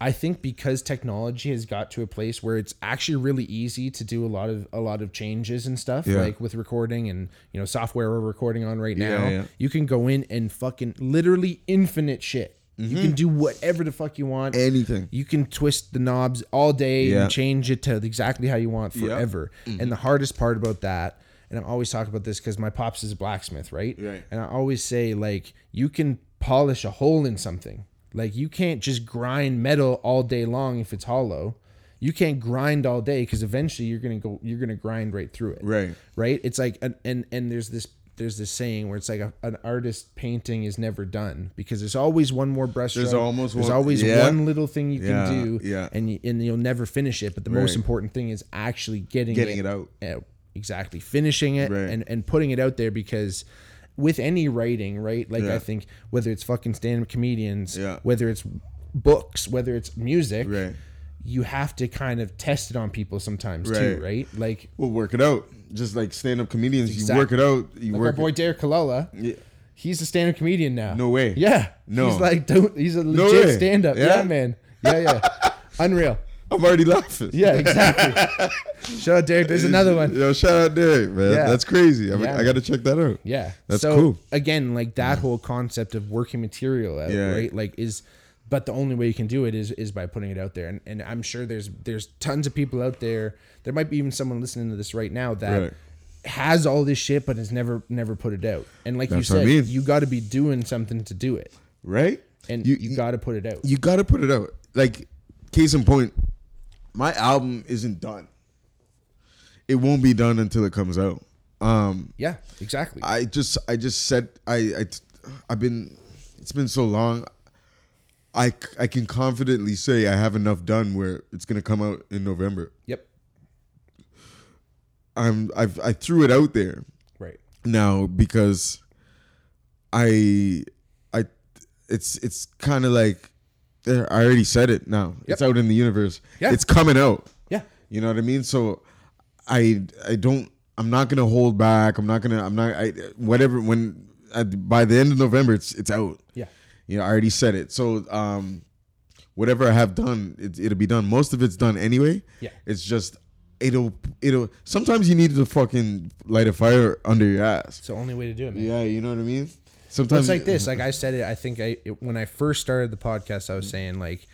i think because technology has got to a place where it's actually really easy to do a lot of a lot of changes and stuff Yeah. like with recording and you know software we're recording on right now Yeah, yeah. you can go in and fucking literally infinite shit you can mhm. do whatever the fuck you want Anything. you can twist the knobs all day and change it to exactly how you want forever. Mhm. And the hardest part about that, and I'm always talking about this because my pops is a blacksmith, right? Right. And I always say like you can polish a hole in something. Like you can't just grind metal all day long if it's hollow. You can't grind all day because eventually you're gonna go. You're gonna grind right through it. Right. Right. It's like and and, and there's this there's this saying where it's like a, an artist painting is never done because there's always one more brush. There's stroke. almost there's one- always yeah. one little thing you Yeah, can do. yeah. And you, and you'll never finish it. But the most important thing is actually getting Getting it out. out. Exactly, finishing it Right. and and putting it out there because. With any writing, right? Like Yeah. I think whether it's fucking stand-up comedians, Yeah. whether it's books, whether it's music, Right. you have to kind of test it on people sometimes Right. too, right? Like We'll work it out. Just like stand up comedians, Exactly. you work it out. You like our work boy it. Derek Kalala, Yeah. he's a stand-up comedian now. No way. Yeah. No. He's like, don't. He's a legit way. stand-up. Yeah? Yeah? man. Yeah, yeah. Unreal. I'm already laughing. Yeah, exactly. Shout out Derek. There's another one. Yo, shout out Derek, man. Yeah. That's crazy. I, Yeah, I got to check that out. Yeah. That's so, cool. Again, like that whole concept of working material out, Yeah. right? Like is but the only way you can do it is is by putting it out there. And and I'm sure there's there's tons of people out there. There might be even someone listening to this right now that Right. has all this shit but has never never put it out. And like That's you what I said, mean. you got to be doing something to do it. Right? And You- you, you- got to put it out. You got to put it out. Like, case in point, my album isn't done. It won't be done until it comes out. Um, yeah, exactly. I just I just said I I I've been it's been so long. I I can confidently say I have enough done where it's gonna come out in November. yep. I'm I've I threw it out there Right. now because I I it's it's kind of like there I already said it now. It's out in the universe. Yeah. It's coming out. Yeah. You know what I mean? So I I don't I'm not gonna hold back. I'm not gonna I'm not I whatever when at, by the end of November it's it's out. Yeah. You know I already said it. So um whatever I have done it, it'll be done. Most of it's done anyway. Yeah. It's just it'll it'll sometimes you need to fucking light a fire under your ass. It's the only way to do it, man. Yeah, you know what I mean. Sometimes it's like this. Like I said it. I think I it, when I first started the podcast, I was saying like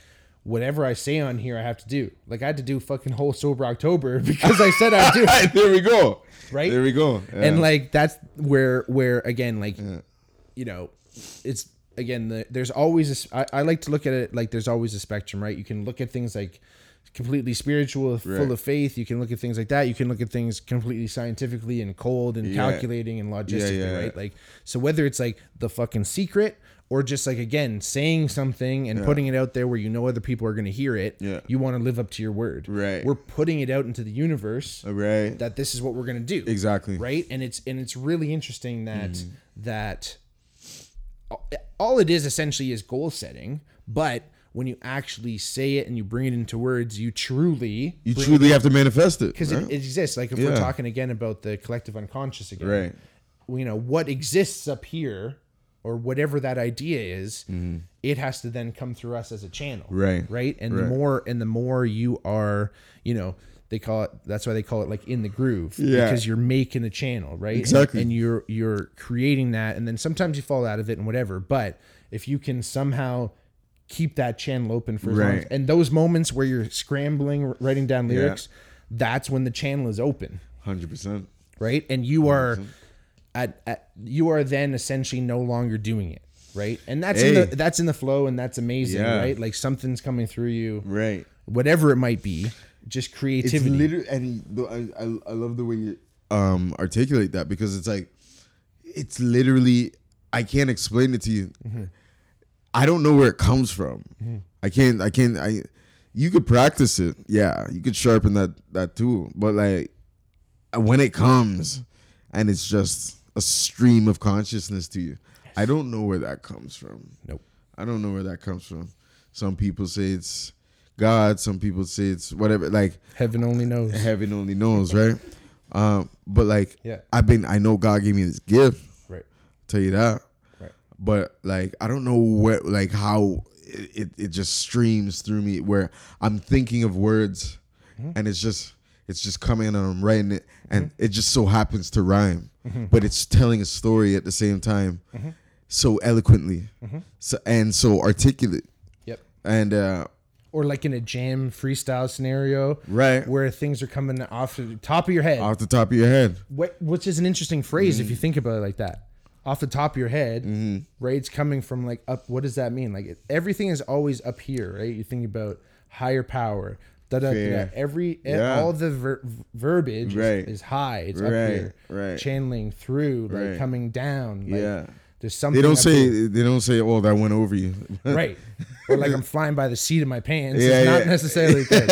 whatever I say on here, I have to do. Like I had to do fucking whole sober October because I said I'd do. it, there we go. Right? There we go. And like that's where where again like you know it's again the, there's always a I, I like to look at it like there's always a spectrum right you can look at things like completely spiritual full of faith you can look at things like that you can look at things completely scientifically and cold and Yeah. calculating and logistically yeah. right like so whether it's like the fucking secret or just like again saying something and putting it out there where you know other people are going to hear it Yeah. you want to live up to your word Right. we're putting it out into the universe right. that this is what we're going to do Exactly. right and it's and it's really interesting that Mm-hmm. that all it is essentially is goal setting but when you actually say it and you bring it into words you truly You truly have to manifest it. because right? it, it exists like if we're talking again about the collective unconscious again Right. you know what exists up here or whatever that idea is it has to then come through us as a channel Mm-hmm. Right. right and the more and the more you are you know they call it that's why they call it like in the groove Yeah. because you're making a channel right And- Exactly. and, you're you're creating that and then sometimes you fall out of it and whatever but if you can somehow keep that channel open for as long as- and those moments where you're scrambling writing down lyrics that's when the channel is open Hundred percent. right? And you are at, at you are then essentially no longer doing it, right? And that's in the that's in the flow, and that's amazing, Yeah. right? Like something's coming through you, Right. whatever it might be, just creativity It's literally, and I, I I love the way you um articulate that because it's like, it's literally I can't explain it to you. I don't know where it comes from. I can't. I can't. I. You could practice it. Yeah, you could sharpen that that tool. But like, when it comes, and it's just a stream of consciousness to you, I don't know where that comes from. nope. I don't know where that comes from. Some people say it's God. Some people say it's whatever. Like Heaven only knows. heaven only knows, right? Um, but like, Yeah. I've been. I know God gave me this gift. Right. Tell you that. But like, I don't know what, like, how it, it, it just streams through me where I'm thinking of words, Mm-hmm. and it's just it's just coming and I'm writing it, and Mm-hmm. it just so happens to rhyme, but it's telling a story at the same time, Mm-hmm. so eloquently, so and so articulate, Yep. and uh, Or like in a jam freestyle scenario, Right. where things are coming off the top of your head, off the top of your head. What, which is an interesting phrase Mm. if you think about it like that. Off the top of your head, Mm-hmm. right? It's coming from like up. What does that mean? Like everything is always up here, right? You think about higher power. Da, da, da. Every Yeah. all the ver- verbiage is- Right. is, high. It's up here, right. channeling through, like Right. coming down. Like, Yeah. there's something. They don't say here. they don't say oh that went over you. right, or like I'm flying by the seat of my pants. Yeah, it's not yeah. necessarily good.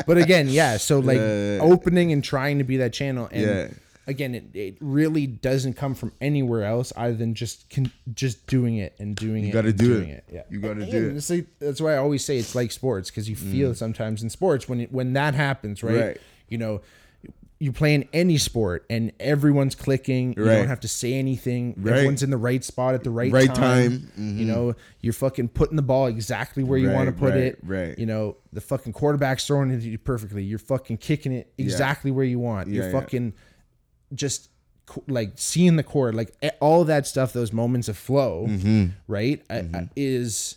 but again, yeah. So like Yeah. opening and trying to be that channel, and Yeah. Again, it, it really doesn't come from anywhere else other than just con- just doing it and doing it. You gotta do doing it. Yeah, You gotta do it. like- that's why I always say it's like sports because you feel sometimes in sports when it, when that happens, right? Right. You know. You play in any sport and everyone's clicking. You Right. don't have to say anything. Right. Everyone's in the right spot at the right, Right time. time. Mm-hmm. You know, you're fucking putting the ball exactly where you Right, want to put right, it. right. You know, the fucking quarterback's throwing it to you perfectly. You're fucking kicking it exactly where you want. Yeah, you're yeah. Just like seeing the chord, like all that stuff. Those moments of flow, Mm-hmm. right, I- I- is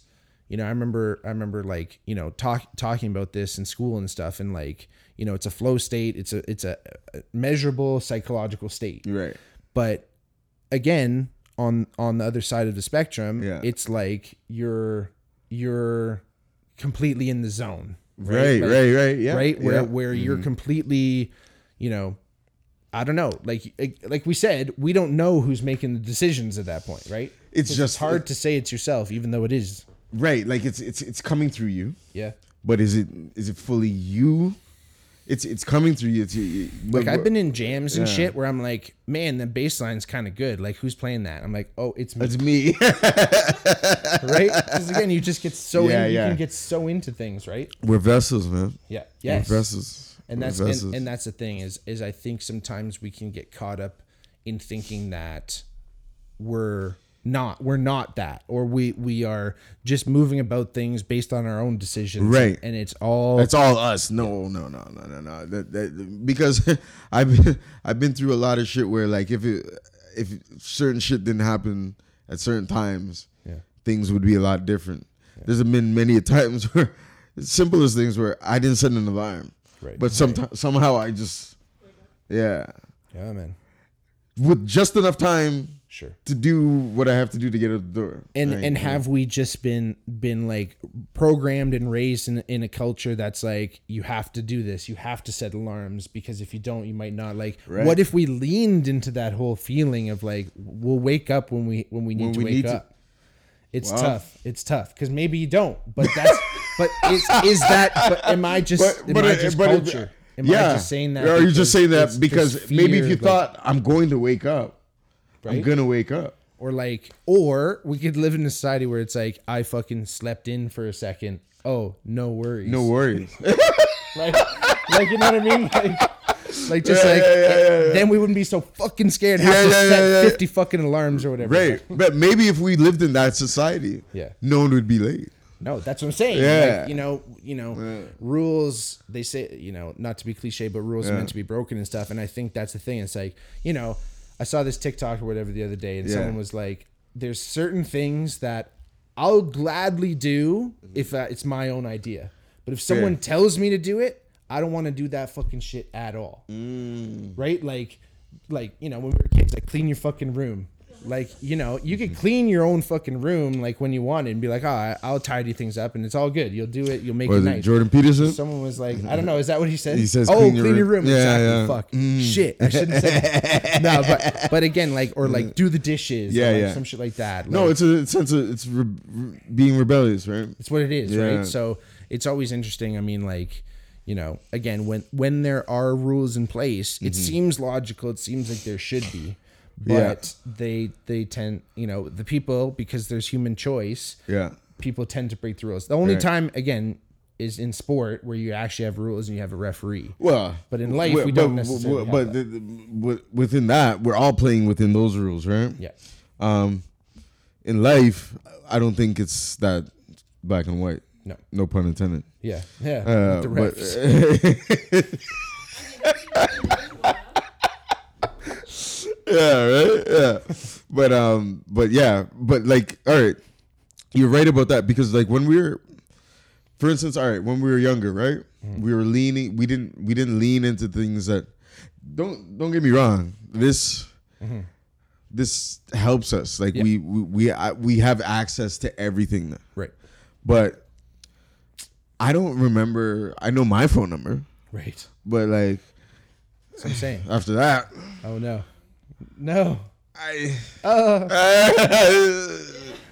you know, I remember, I remember like you know, talk talking about this in school and stuff, and like you know, it's a flow state. It's a it's a, measurable psychological state right. but again on on the other side of the spectrum Yeah. it's like you're you're completely in the zone Right, Like, right, right. Yeah. right where yeah. Mm-hmm. where you're completely you know i don't know like like we said we don't know who's making the decisions at that point right It's just- it's hard to say it's yourself even though it is right. Like it's it's it's coming through you, yeah but is it is it fully you? It's it's coming through you. It's you- like I've been in jams and Yeah. shit where I'm like, man, the bass line's kind of good. Like, who's playing that? I'm like, oh, it's me, It's me. right? Because again, you just get so Yeah, in, you can get so into things, right? We're vessels, man. Yeah. We're vessels. And that's and, and that's the thing is is I think sometimes we can get caught up in thinking that we're not we're not that or we we are just moving about things based on our own decisions Right. and it's all It's all us. No, no, no, no, no, no. That, that, because I've been, I've been through a lot of shit where like if it if certain shit didn't happen at certain times, Yeah. things would be a lot different. There's been many times where simplest things where I didn't set an alarm, Right. but sometimes somehow I just yeah yeah, man. with just enough time Sure. to do what I have to do to get out the door. and Right, and yeah. have we just been been like programmed and raised in in a culture that's like you have to do this you have to set alarms because if you don't you might not like Right. what if we leaned into that whole feeling of like we'll wake up when we when we need When to we wake need to. up it's Wow. tough it's tough because maybe you don't but that's but is is that but am i just am i just but culture am yeah. i just saying that Or are you just saying that because this maybe if you thought I'm going to wake up, I'm gonna wake up. or like or we could live in a society where it's like i fucking slept in for a second oh no worries No worries. like, like you know what I mean? Like, like just Yeah, like yeah, yeah, yeah, yeah. then we wouldn't be so fucking scared and have to yeah, set yeah, yeah. fifty fucking alarms or whatever. right. But maybe if we lived in that society, Yeah. no one would be late. No, that's what I'm saying. Yeah. Like, you know, you know, rules. They say, you know, not to be cliche, but rules are meant to be broken and stuff. And I think that's the thing. It's like, you know, I saw this TikTok or whatever the other day, and Yeah. someone was like, "There's certain things that I'll gladly do if uh, it's my own idea, but if someone Yeah. tells me to do it, I don't want to do that fucking shit at all. Mm. Right? Like, like you know, when we were kids, like clean your fucking room. Like you know, you could mm-hmm. clean your own fucking room like when you want it and be like, oh, I'll tidy things up and it's all good. You'll do it. You'll make Was it it nice. Jordan Peterson? Someone was like, I don't know, is that what he said? He says oh, clean your room. room. Yeah, exactly. yeah. Fuck. Mm. Shit. I shouldn't say that. no, but but again, like or like mm. do the dishes. Yeah, or, like, yeah. Some shit like that. No, Like, it's a sense of it's re- re- being rebellious, right? it's what it is, Yeah. right? So it's always interesting. I mean, like, you know, again, when when there are rules in place, it mm-hmm. seems logical. It seems like there should be, Mm-hmm. Yeah. but they they tend, you know, the people because there's human choice. Yeah. People tend to break the rules. The only Right. time, again, is in sport where you actually have rules and you have a referee. Well, But in life, we don't necessarily But, the- the- within that, we're all playing within those rules, right? Yeah, Um, in life, I don't think it's that black and white. no, No pun intended. yeah, yeah. Uh, but yeah, right. Yeah, but um, but yeah, but like, all right, you're right about that because like when we were, for instance, all right, when we were younger, right, Mm-hmm. we were leaning, we didn't, we didn't lean into things that, don't, don't get me wrong, this. This helps us. Like Mm-hmm. Yeah. we we we, I, we have access to everything, now. right, but I don't remember. I know my phone number, right. but like That's what I'm saying. after that, Oh no, no. I.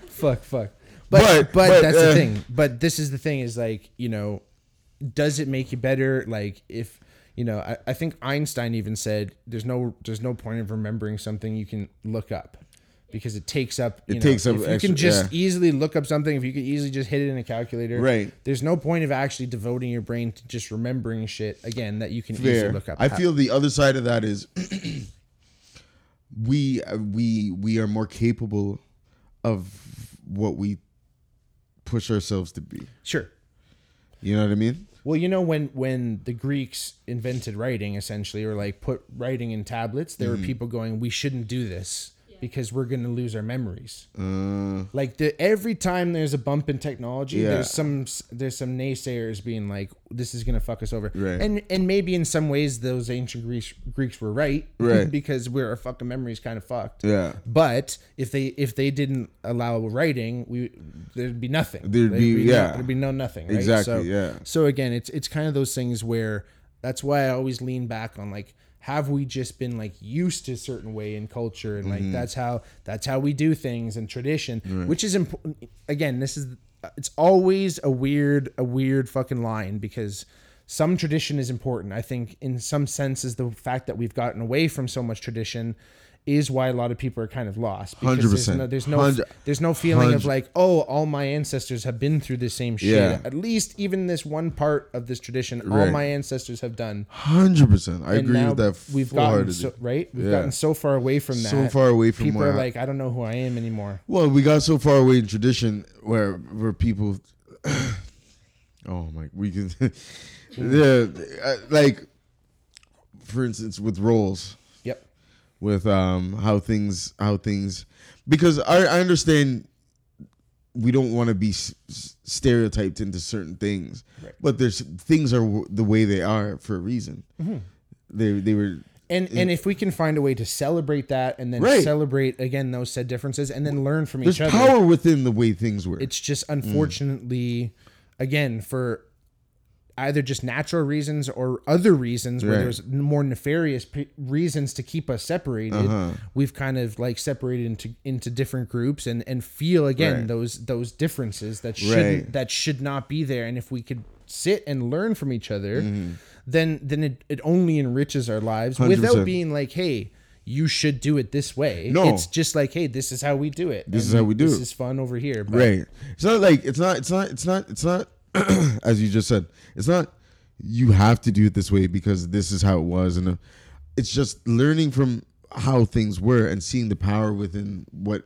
fuck, fuck. But but, But- but, that's uh, the thing. But this is the thing is like you know, does it make you better? Like if you know, I, I think Einstein even said there's no there's no point of remembering something you can look up because it takes up. You It know, takes up If you extra- can just yeah. easily look up something, if you could easily just hit it in a calculator, Right. There's no point of actually devoting your brain to just remembering shit again that you can easily look up. I feel the other side of that is we uh, we we are more capable of what we push ourselves to be. sure. You know what I mean? Well, you know when when the Greeks invented writing essentially or like put writing in tablets, there Mm-hmm. were people going, "We shouldn't do this because we're going to lose our memories." Uh, Like the every time there's a bump in technology, Yeah. there's some there's some naysayers being like, "This is going to fuck us over." Right. And and maybe in some ways those ancient Greeks Greeks were right, Right. because we're our fucking memories kind of fucked. yeah. But if they if they didn't allow writing, we there'd be nothing. There'd be- no, yeah. there'd be no nothing. Right? Exactly, So, yeah. So again, it's it's kind of those things where that's why I always lean back on like have we just been like used to a certain way in culture and Mm-hmm. like that's how that's how we do things and tradition, which is important. Again, this is it's always a weird a weird fucking line because some tradition is important. I think in some senses the fact that we've gotten away from so much tradition is why a lot of people are kind of lost. because there's 100%. no- There's no, there's no feeling of like, oh, all my ancestors have been through the same shit. Yeah. At least even this one part of this tradition, all my ancestors have done. Hundred percent. I And agree with that. We've gotten so, right. We've Yeah. gotten so far away from that. So far away from People are I- like, I don't know who I am anymore. Well, we got so far away in tradition where where people. oh my, we can. yeah, uh, like, for instance, with roles. With um how things how things, because I I understand we don't want to be s- stereotyped into certain things. Right. But there's things are w- the way they are for a reason. Mm-hmm. They they were and and if we can find a way to celebrate that and then Right. celebrate again those said differences and then learn from there's each other There's power within the way things were. it's just unfortunately again for either just natural reasons or other reasons where Right. there's more nefarious p- reasons to keep us separated Uh-huh. we've kind of like separated into into different groups and and feel again Right. those those differences that shouldn't Right. that should not be there and if we could sit and learn from each other Mm-hmm. then then it, it only enriches our lives without 100%. being like hey you should do it this way No. it's just like hey this is how we do it This and is how we do this is fun over here but Right. It's not like it's not it's not it's not it's not as you just said. It's not you have to do it this way because this is how it was and uh, it's just learning from how things were and seeing the power within what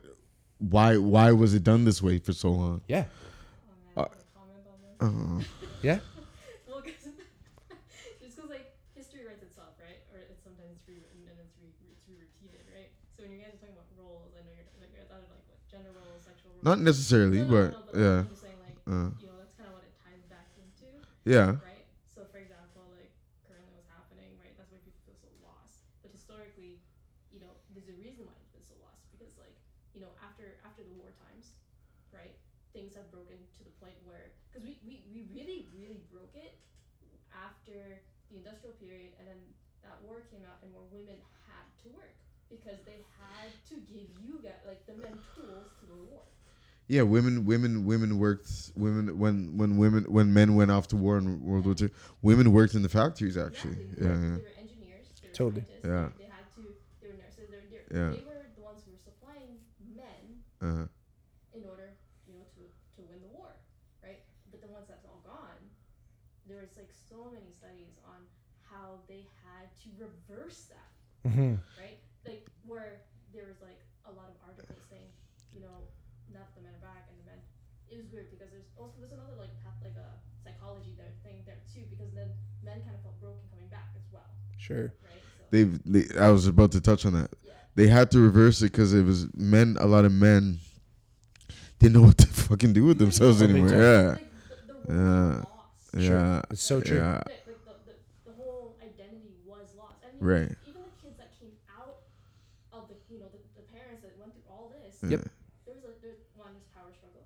why why was it done this way for so long. yeah man, I have a comment on this. yeah Well, 'cause- just because like history writes itself, right? Or it's sometimes it's rewritten and it's re- it's re-repeated, right? So when you guys are talking about roles, I know you're like you're thought of like what gender roles, sexual roles. Not necessarily, No, no, but no, no, yeah. I'm just saying like Uh, you know that's kind of what it ties back into, yeah. right? So for example, like currently what's happening, right? That's why people feel so lost. But historically, you know, there's a reason why it's been so lost because like you know after after the war times, right? Things have broken to the point where because we, we we really really broke it after the industrial period and then that war came out and more women had to work because they had to give you guys like the men tools to to war. Yeah, women women women worked women when when women when men went off to war in World War II, women worked in the factories actually. Exactly. Yeah, They yeah. were engineers. They were Totally. Yeah. They, they had to. They were nurses. They were. They, Yeah. they were the ones who were supplying men uh-huh. in order, you know, to to win the war, right? But then once that's all gone, there was like so many studies on how they had to reverse that, hmm right? Like where there was like a lot of articles saying, you know, not the men are back and the men. It was weird because there's also there's another like path, like a psychology there thing there too because then men kind of felt broken coming back as well, sure right? So they've they, I was about to touch on that. yeah. They had to reverse it because it was men. A lot of men didn't know what to fucking do with themselves anymore. Yeah, Like, the, the Yeah. lost. yeah, it's so true yeah. Like, like the, the, the whole identity was lost. I mean, Right. even the kids that came out of the, you know, the, the parents that went through all this, Yep. there was a, there's one, there's power struggle.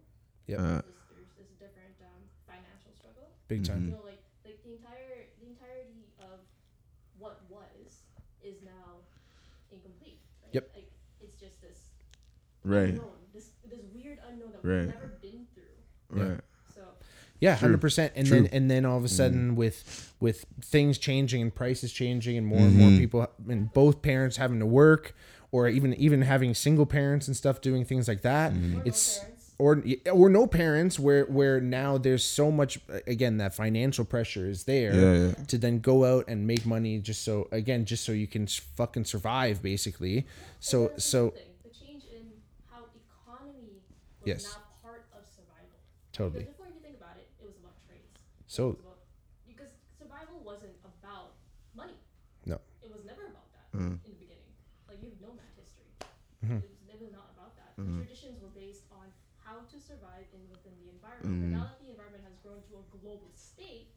Yep. Uh, There's, there's, there's a different um, financial struggle. big time You know, like, like the entire, the entirety of what was is now incomplete. Right? Yep. Like, it's just this right, unknown, this, this weird unknown that Right. we've never been through. right. So, Yeah, hundred percent. And True. then and then all of a sudden with with things changing and prices changing and more and more people and both parents having to work or even even having single parents and stuff doing things like that. or no It's parents. Or or no parents where where now there's so much again that financial pressure is there Yeah, yeah. to then go out and make money just so again just so you can fucking survive basically. So so the change in how economy was Yes. now part of survival. totally. Because before, you think about it, it was about trades. So about, because survival wasn't about money. no. It was never about that Mm. in the beginning. Like you know that history. Mm-hmm. It was never not about that. The traditions were based on how to survive in within the environment. Mm. But now that the environment has grown to a global state,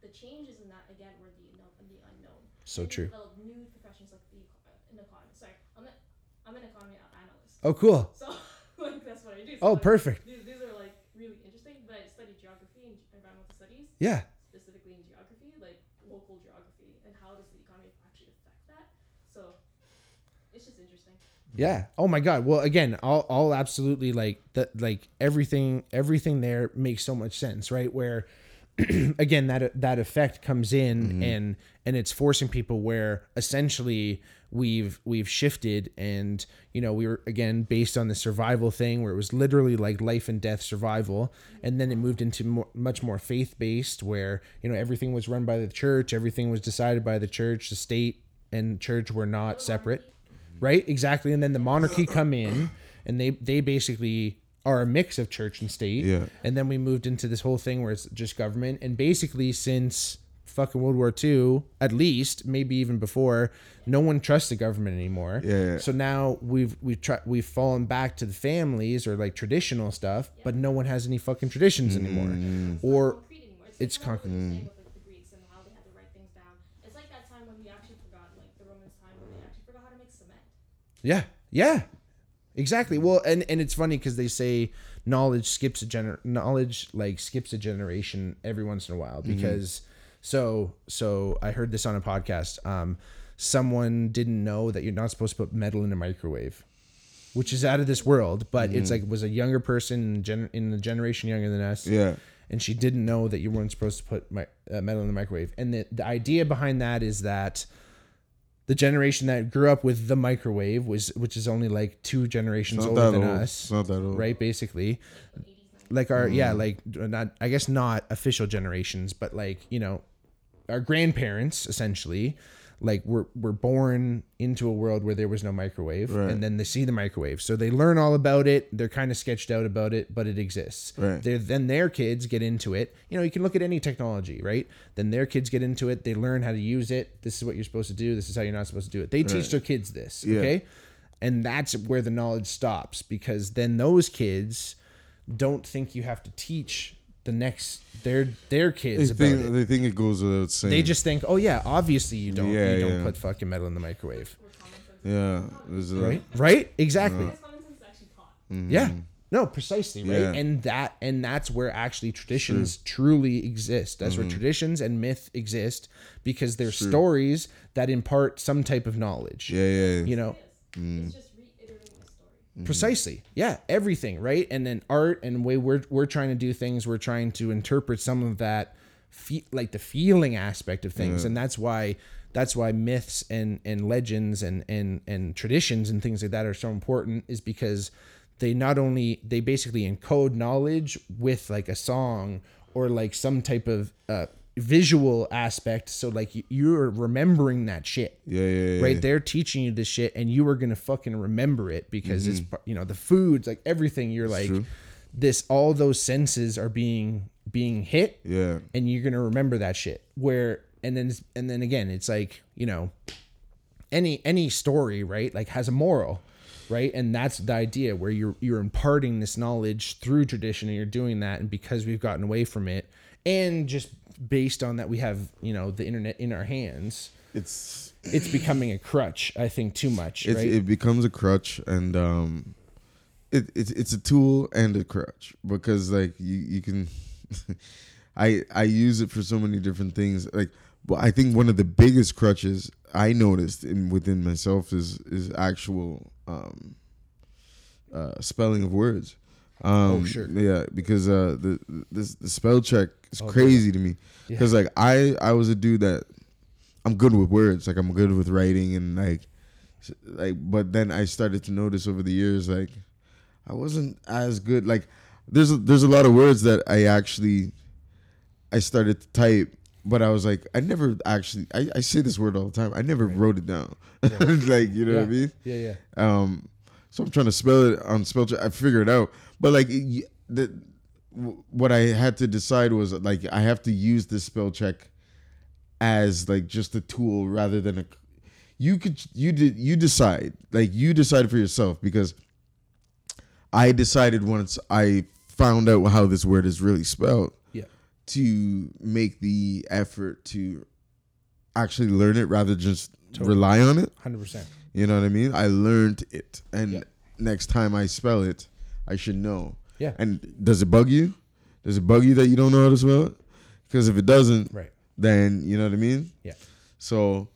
the changes in that again were the unknown. The unknown. So And true. developed new professions like the eco- uh, an economy. Sorry, I'm an I'm an economy analyst. Oh cool. So like that's what I do. So, Oh like, perfect. These, these are like really interesting, but I study geography and environmental studies, Yeah. specifically in geography, like local geography, and how does the economy actually affect that. So it's just interesting. Yeah. Oh my God. Well, again, I'll, I'll absolutely like that. Like everything, everything there makes so much sense, right? Where, again, that that effect comes in mm-hmm. and and it's forcing people where essentially we've we've shifted and you know we were again based on the survival thing where it was literally like life and death survival and then it moved into more, much more faith based where you know everything was run by the church everything was decided by the church the state and church were not separate right exactly and then the monarchy come in and they they basically are a mix of church and state Yeah. and then we moved into this whole thing where it's just government and basically since fucking World War II, at least, maybe even before, no one trusts the government anymore. Yeah, yeah. So now we've we've tried we've fallen back to the families or like traditional stuff, but no one has any fucking traditions anymore. Mm. Or. It's, it's like kind of what you're saying concrete. with like the Greeks and how they had to write things down. It's like that time when we actually forgot, like the Romans' time when they actually forgot how to make cement. Yeah, yeah, exactly. Well, and and it's funny because they say knowledge skips a gener knowledge like skips a generation every once in a while because so so I heard this on a podcast. Um, someone didn't know that you're not supposed to put metal in a microwave. Which is out of this world, but it's like was a younger person in, gen- in the generation younger than us Yeah. and she didn't know that you weren't supposed to put my, uh, metal in the microwave. And the, the idea behind that is that the generation that grew up with the microwave was, which is only like two generations older than old. us, not that old. right? Basically, like our yeah, mm. like not I guess not official generations, but like you know, our grandparents essentially. Like we're we're born into a world where there was no microwave, Right. and then they see the microwave, so they learn all about it. They're kind of sketched out about it, but it exists. Right. They're, then their kids get into it. You know, you can look at any technology, right? Then their kids get into it. They learn how to use it. This is what you're supposed to do. This is how you're not supposed to do it. They teach their kids this. Yeah. Okay. And that's where the knowledge stops because then those kids don't think you have to teach the next their their They kids about think it. they think it goes without saying. They just think, oh yeah, obviously you don't Yeah, you don't yeah. put fucking metal in the microwave, Where common sense yeah. There's a, right? Right? Exactly. is common sense is actually taught. Yeah. No, precisely, right? Mm-hmm. Yeah. And that and that's where actually traditions truly exist. That's Mm-hmm. where traditions and myth exist because they're stories that impart some type of knowledge. Yeah, yeah. yeah. You know, Mm. It's just reiterating story. precisely. Yeah, everything, right? And then art and way we're we're trying to do things, we're trying to interpret some of that fe- like the feeling aspect of things. And that's why that's why myths and and legends and and and traditions and things like that are so important is because they not only they basically encode knowledge with like a song or like some type of uh visual aspect so like you- you're remembering that shit. Yeah, yeah, yeah. right they're teaching you this shit and you are gonna fucking remember it because it's mm-hmm. you know the foods like everything you're like this all those senses are being being hit Yeah. and you're gonna remember that shit. Where and then and then again it's like you know any any story right like has a moral right? And that's the idea where you're you're imparting this knowledge through tradition and you're doing that and because we've gotten away from it and just based on that we have you know the internet in our hands It's it's becoming a crutch i think too much right? it becomes a crutch and um it, it's it's a tool and a crutch because like you you can i i use it for so many different things. Like but i think one of the biggest crutches i noticed in within myself is is actual um uh spelling of words um Oh, sure. yeah because uh the the, the spell check is Oh, crazy to me. Yeah. because like i i was a dude that i'm good with words. Like i'm good with writing and like like but then i started to notice over the years like i wasn't as good. Like there's a, there's a lot of words that i actually i started to type but i was like i never actually i, I say this word all the time. I never wrote it down. Like you know what i mean? Yeah yeah. Um, so I'm trying to spell it on spell check. I figure it out, but like the what I had to decide was like I have to use this spell check as like just a tool rather than a. You could you did you decide like you decide for yourself because I decided once I found out how this word is really spelled yeah to make the effort to actually learn it rather than just rely on it. 100% You know what I mean? I learned it, and Yeah. next time I spell it, I should know. Yeah. And does it bug you? Does it bug you that you don't know how to spell it? Because if it doesn't, right then you know what I mean. yeah So,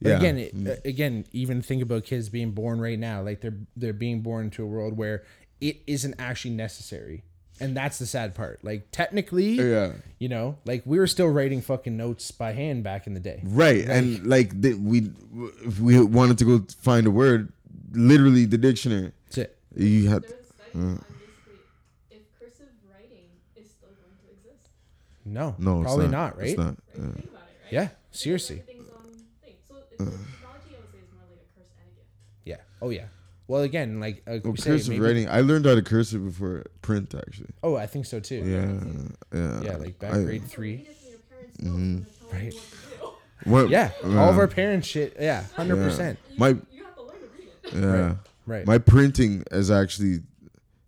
But yeah. again, it, uh, again, even think about kids being born right now. Like they're they're being born into a world where it isn't actually necessary, and that's the sad part. Like technically, yeah, you know, like we were still writing fucking notes by hand back in the day. right. and like the, we, if we wanted to go find a word, literally the dictionary, That's it. you had. There was a study on basically if cursive writing is still going to exist. No, No, it's probably not. not, right? It's not. Right? Yeah. Think about it, right? Yeah, seriously. everything's on thing. So it's, technology, I would say, is more like a curse and. Yeah. Oh yeah. Well, again, like uh, Well, we say, cursive maybe- writing. I learned how to cursive before print, actually. Oh, I think so too. Yeah, yeah. Yeah, like back I- grade three. read it from your parents' notes and then tell Right. what to do. What, Yeah, all of uh, our parents shit. Yeah, hundred percent. My- you have to learn to read it. Yeah. Right. My printing is actually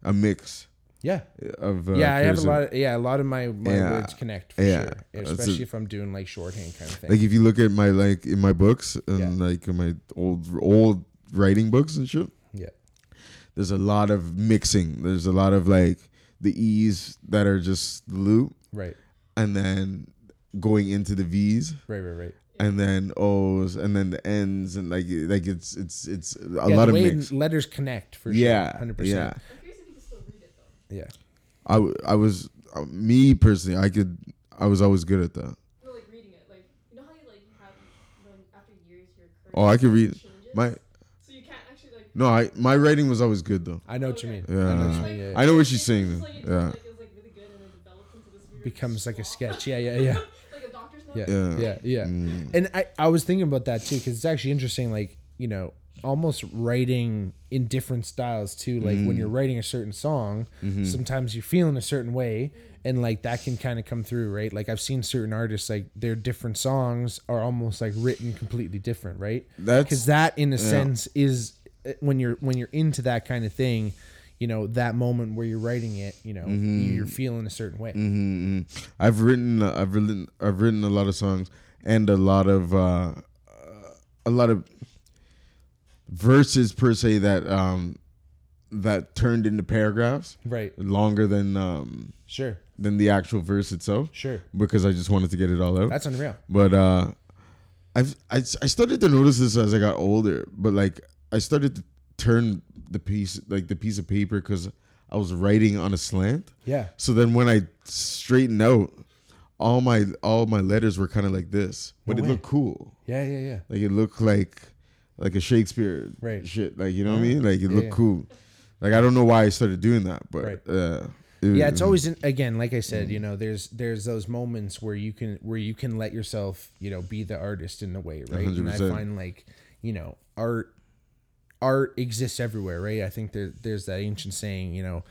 a mix Yeah. of. Uh, yeah, I have a lot. Of, yeah, a lot of my, my Yeah. words connect for Yeah. sure, That's especially a- if I'm doing like shorthand kind of thing. Like if you look at my like in my books and Yeah. like in my old old writing books and shit, yeah, there's a lot of mixing. There's a lot of like the E's that are just the loop, right, and then going into the V's, right, right, right. and then O's, and then the N's, and like like it's it's it's a yeah, lot of mix. letters connect for Yeah, sure, hundred yeah. percent. I'm curious if you can still read it though. Yeah, I w- I was uh, me personally. I could. I was always good at that. No, like reading it. Like you know how you like have when after years your Oh, I could read changes? my. So you can't actually like. No, I my writing was always good though. I know what you Okay. mean. I know what you Yeah. Yeah, I know what she's saying. just like Yeah. like, like really good and then this weird becomes like a sketch. Yeah, yeah, yeah. like a doctor's note. Yeah, Yeah. yeah, yeah. Mm. And I, I was thinking about that too because it's actually interesting. Like you know, almost writing in different styles too. Like when Mm. you're writing a certain song, Mm-hmm. sometimes you're feeling a certain way, and like that can kind of come through, right? Like I've seen certain artists like their different songs are almost like written completely different, right? That's Because that, in a sense, is uh, when you're when you're into that kind of thing. You know that moment where you're writing it. You know Mm-hmm. you're feeling a certain way. hmm I've written, I've written, I've written a lot of songs and a lot of, uh, a lot of verses per se that um that turned into paragraphs Right. longer than um Sure. than the actual verse itself Sure. because I just wanted to get it all out. That's unreal. But uh, I've I, I started to notice this as I got older. But like I started to turn the piece like the piece of paper because I was writing on a slant. Yeah. So then when I straightened out, all my all my letters were kind of like this, but No it way. looked cool. Yeah. Yeah. Yeah. Like it looked like like a Shakespeare Right. shit. Like you know what I mean? Like it Yeah, looked yeah. cool. Like I don't know why I started doing that, but Right. uh, it- yeah it's always in, again like i said you know there's there's those moments where you can where you can let yourself you know be the artist in a way right and i find like you know art art exists everywhere right i think there there's that ancient saying you know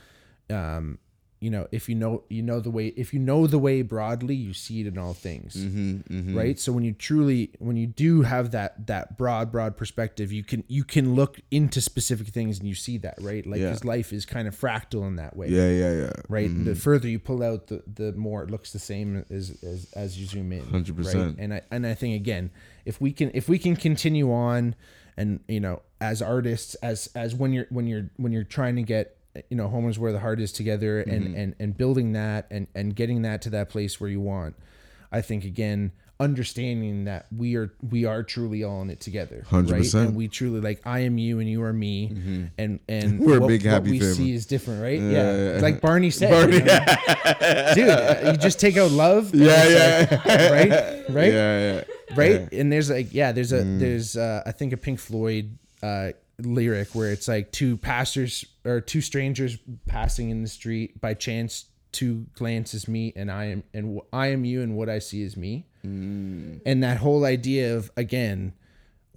um you know if you know you know the way if you know the way broadly you see it in all things Mm-hmm, right so when you truly when you do have that that broad broad perspective you can you can look into specific things and you see that right like Yeah. because life is kind of fractal in that way yeah, yeah, yeah. right? Mhm. The further you pull out, the the more it looks the same as as, as you zoom in. 100%. Right? And I and I think again, if we can if we can continue on, and you know, as artists, as as when you're when you're when you're trying to get you know home is where the heart is together and Mm-hmm. and and building that and and getting that to that place where you want i think again understanding that we are we are truly all in it together 100%. and we truly like i am you and you are me and and Mm-hmm. We're a what, big, what happy we family. see is different right Yeah, yeah, yeah, yeah. like barney said Barney- you know? dude uh, you just take out love Yeah, yeah. like- right right Yeah, yeah. right and there's like yeah there's a Mm. there's uh i think a pink floyd uh lyric where it's like two pastors or two strangers passing in the street by chance two glances meet and i am and i am you and what i see is me Mm. and that whole idea of again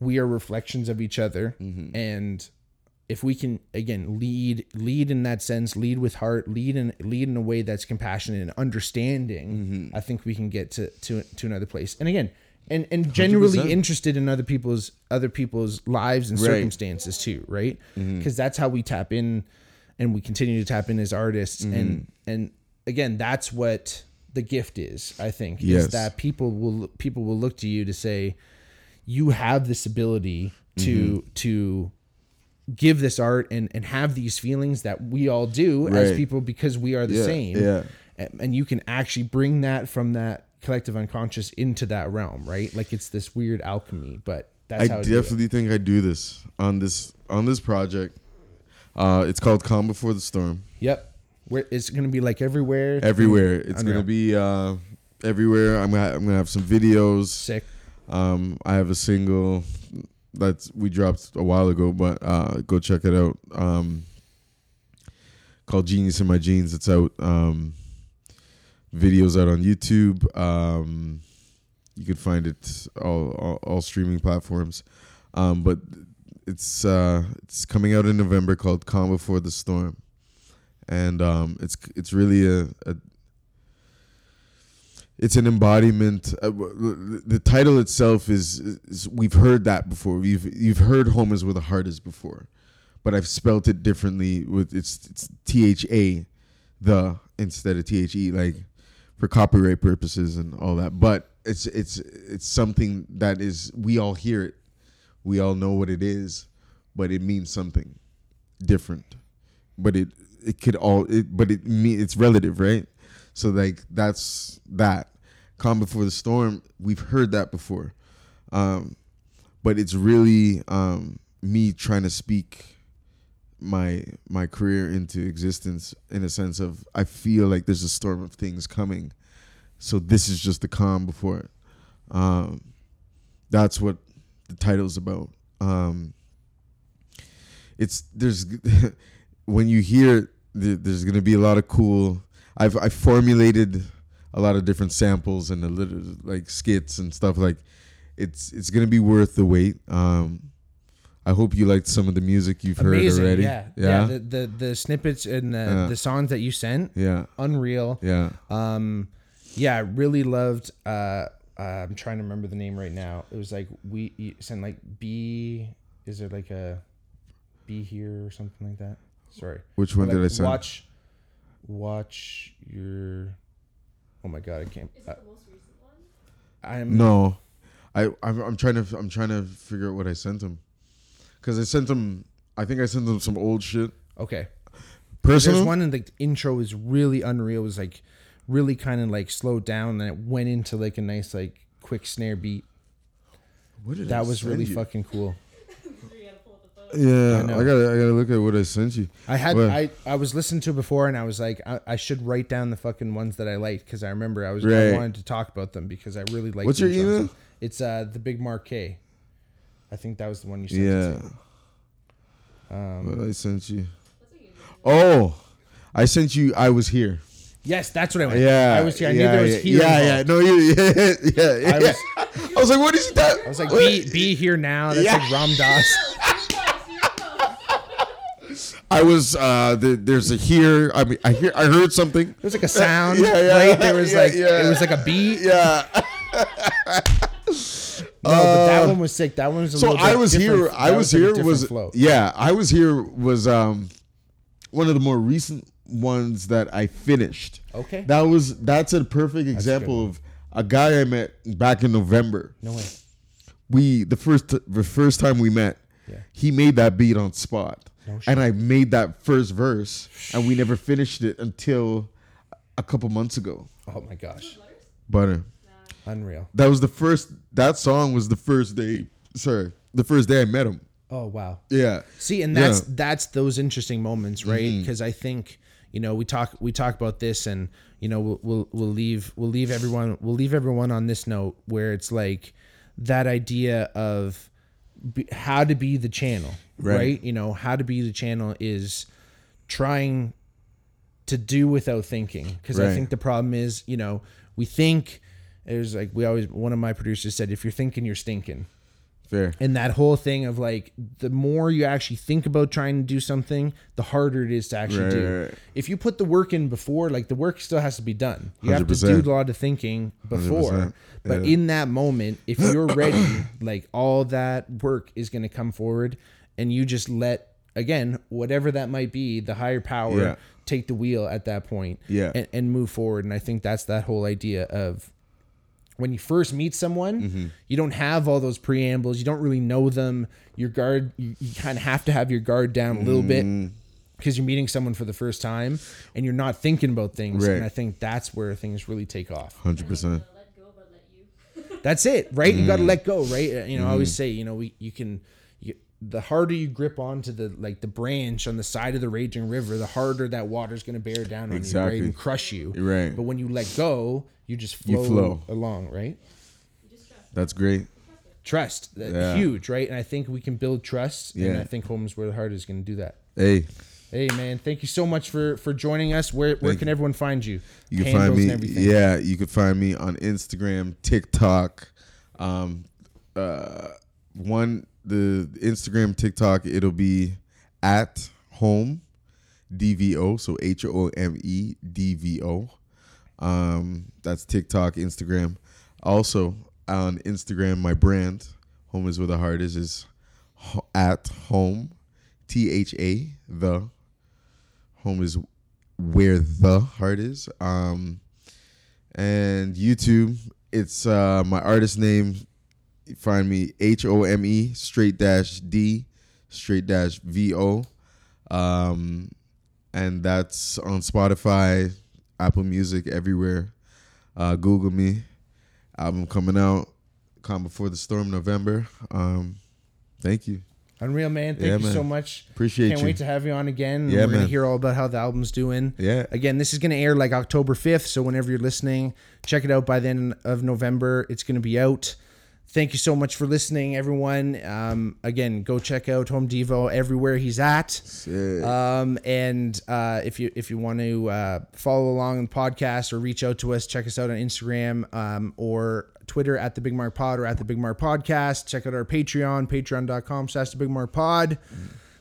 we are reflections of each other Mm-hmm. and if we can again lead lead in that sense lead with heart lead in lead in a way that's compassionate and understanding Mm-hmm. i think we can get to to to another place and again and and genuinely 100%. interested in other people's other people's lives and Right. circumstances too right Mm-hmm. because that's how we tap in and we continue to tap in as artists Mm-hmm. and and again that's what the gift is i think Yes. is that people will people will look to you to say you have this ability to Mm-hmm. to give this art and and have these feelings that we all do as people because we are the Yeah, same yeah. and you can actually bring that from that collective unconscious into that realm right like it's this weird alchemy but that's I how I it. definitely think I do this on this on this project. Uh, it's called Calm Before the Storm. yep Where it's gonna be like everywhere Everywhere, it's Unreal. gonna be uh, everywhere. I'm gonna I'm gonna have some videos. sick Um, I have a single that's we dropped a while ago, but uh, go check it out. Um, called Genius in My Jeans. It's out. Um, videos out on YouTube. Um, you could find it all all, all streaming platforms. Um, but it's uh, it's coming out in November called Calm Before the Storm, and um, it's it's really a, a it's an embodiment. Uh, the title itself is, is we've heard that before. We've you've heard home is where the heart is before, but I've spelt it differently with it's it's T H A, the instead of T H E like for copyright purposes and all that. But it's it's it's something that is we all hear it, we all know what it is, but it means something different. But it it could all it but it me it's relative, right? So like that's that. Calm before the storm. We've heard that before, um, but it's really um, me trying to speak my my career into existence in a sense of I feel like there's a storm of things coming, so this is just the calm before it. Um, that's what the title's about. Um, it's there's when you hear there's gonna be a lot of cool. I've I formulated a lot of different samples and a little like skits and stuff like. It's it's gonna be worth the wait. Um, I hope you liked some of the music you've Amazing. heard already. Yeah. yeah, The, the the snippets and the, Yeah. the songs that you sent, yeah, unreal. yeah. Um, yeah, I really loved. Uh, uh, I'm trying to remember the name right now. It was like we you sent like be. Is there like a be here or something like that? Sorry. Which one Or, did I send? Watch, watch your. Oh my god, I can't. Is Uh, it the most recent one? I'm No, I I'm, I'm trying to I'm trying to figure out what I sent him, because I sent them. I think I sent them some old shit. okay. Personal. There's one in the intro was really unreal. It was like really kind of like slowed down, and it went into like a nice like quick snare beat. What did I That was send really you? fucking cool. You gotta pull up the photo. Yeah, I I, gotta I gotta look at what I sent you. I had What? I I was listening to it before, and I was like, I, I should write down the fucking ones that I liked because I remember I was Right. I wanted to talk about them because I really liked. What's your email? It's uh the Big K. I think that was the one you sent. Yeah, It to. Um, what I sent you. That's a good Oh, I sent you. I was here. yes, that's what I went. Yeah, I was here. I knew yeah, there was yeah, here. Yeah, yeah. No, you. Yeah, yeah. yeah. I was I was like, what is that? I was like be be here now. That's Yeah. like Ram Dass. I was. uh the, There's a here. I mean, I hear. I heard something. There was like a sound, Yeah, yeah, right? There was yeah, like yeah. it was like a beat. Yeah. No, but that one was sick. That one was a Uh, So little bit I was different- here. I that was like a here. different Was flow. yeah. I was here. Was um one of the more recent ones that I finished. Okay. That was that's a perfect example of a guy I met back in November. No way. We the first the first time we met, Yeah. he made that beat on spot, and I made that first verse, and we never finished it until a couple months ago. Oh my gosh, But uh, unreal. that was the first. That song was the first day. Sorry, the first day I met him. Oh wow. Yeah. See, and that's Yeah. Mm-hmm. that's those interesting moments, right? Because I think you know we talk we talk about this, and you know we'll, we'll we'll leave we'll leave everyone we'll leave everyone on this note where it's like that idea of be, how to be the channel, Right. right. You know how to be the channel is trying to do without thinking because I think the problem is you know we think there's like we always one of my producers said if you're thinking you're stinking Fair. and that whole thing of like the more you actually think about trying to do something the harder it is to actually Right, do right, right. if you put the work in before like the work still has to be done you have to do a lot of thinking before 100%, but in that moment if you're ready like all that work is going to come forward and you just let again whatever that might be the higher power Yeah. take the wheel at that point Yeah. and, and move forward and i think that's that whole idea of when you first meet someone, Mm-hmm. you don't have all those preambles. You don't really know them. Your guard, you, you kind of have to have your guard down a little Mm-hmm. bit because you're meeting someone for the first time and you're not thinking about things. Right. And I think that's where things really take off. Hundred percent. Let go, but let you. That's it, right? You Mm-hmm. got to let go, right? Uh, You know, I always say, you know, we you can. The harder you grip onto the like the branch on the side of the raging river, the harder that water's going to bear down on you, right, and crush you. Right. But when you let go, you just flow, You flow. along, right? You just trust. That's great. trust that Yeah. huge right and i think we can build trust and Yeah. i think home is where the heart is going to do that Hey, hey man thank you so much for for joining us where where Thank can everyone find you you can Handles find me. and everything. Yeah, you can find me on Instagram, TikTok. Um, uh, one the Instagram, TikTok. It'll be at home, DVO. So H O M E D V O. Um, that's TikTok, Instagram. Also on Instagram, my brand, Home is where the heart is, is at home, T H A the. Home is where the heart is. Um, and YouTube, it's uh, my artist name. Find me H O M E straight dash D straight dash V O. Um, and that's on Spotify, Apple Music, everywhere. Uh, Google me. Album coming out. Calm Before the Storm, November. Um, thank you. Unreal man, thank Yeah, you man. so much. Appreciate Can't you. wait to have you on again. Yeah, We're gonna man. hear all about how the album's doing. Yeah. Again, this is gonna air like October fifth, so whenever you're listening, check it out by the end of November. It's gonna be out. Thank you so much for listening, everyone. Um, again, go check out Home-D-Vo everywhere he's at. Um, and uh, if you if you want to uh, follow along on the podcast or reach out to us, check us out on Instagram um, or Twitter at the Bigmark Pod or at the Bigmark Podcast. Check out our Patreon, patreon.com slash the Bigmark Pod.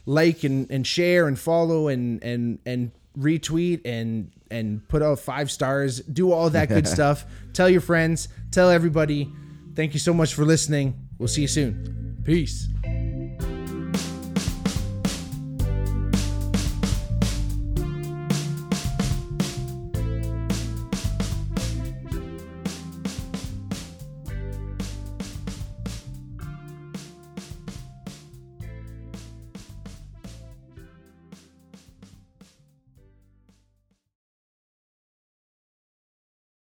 Like and, and share and follow and and and retweet and and put out five stars. Do all that good stuff. Tell your friends. Tell everybody. Thank you so much for listening. We'll see you soon. Peace.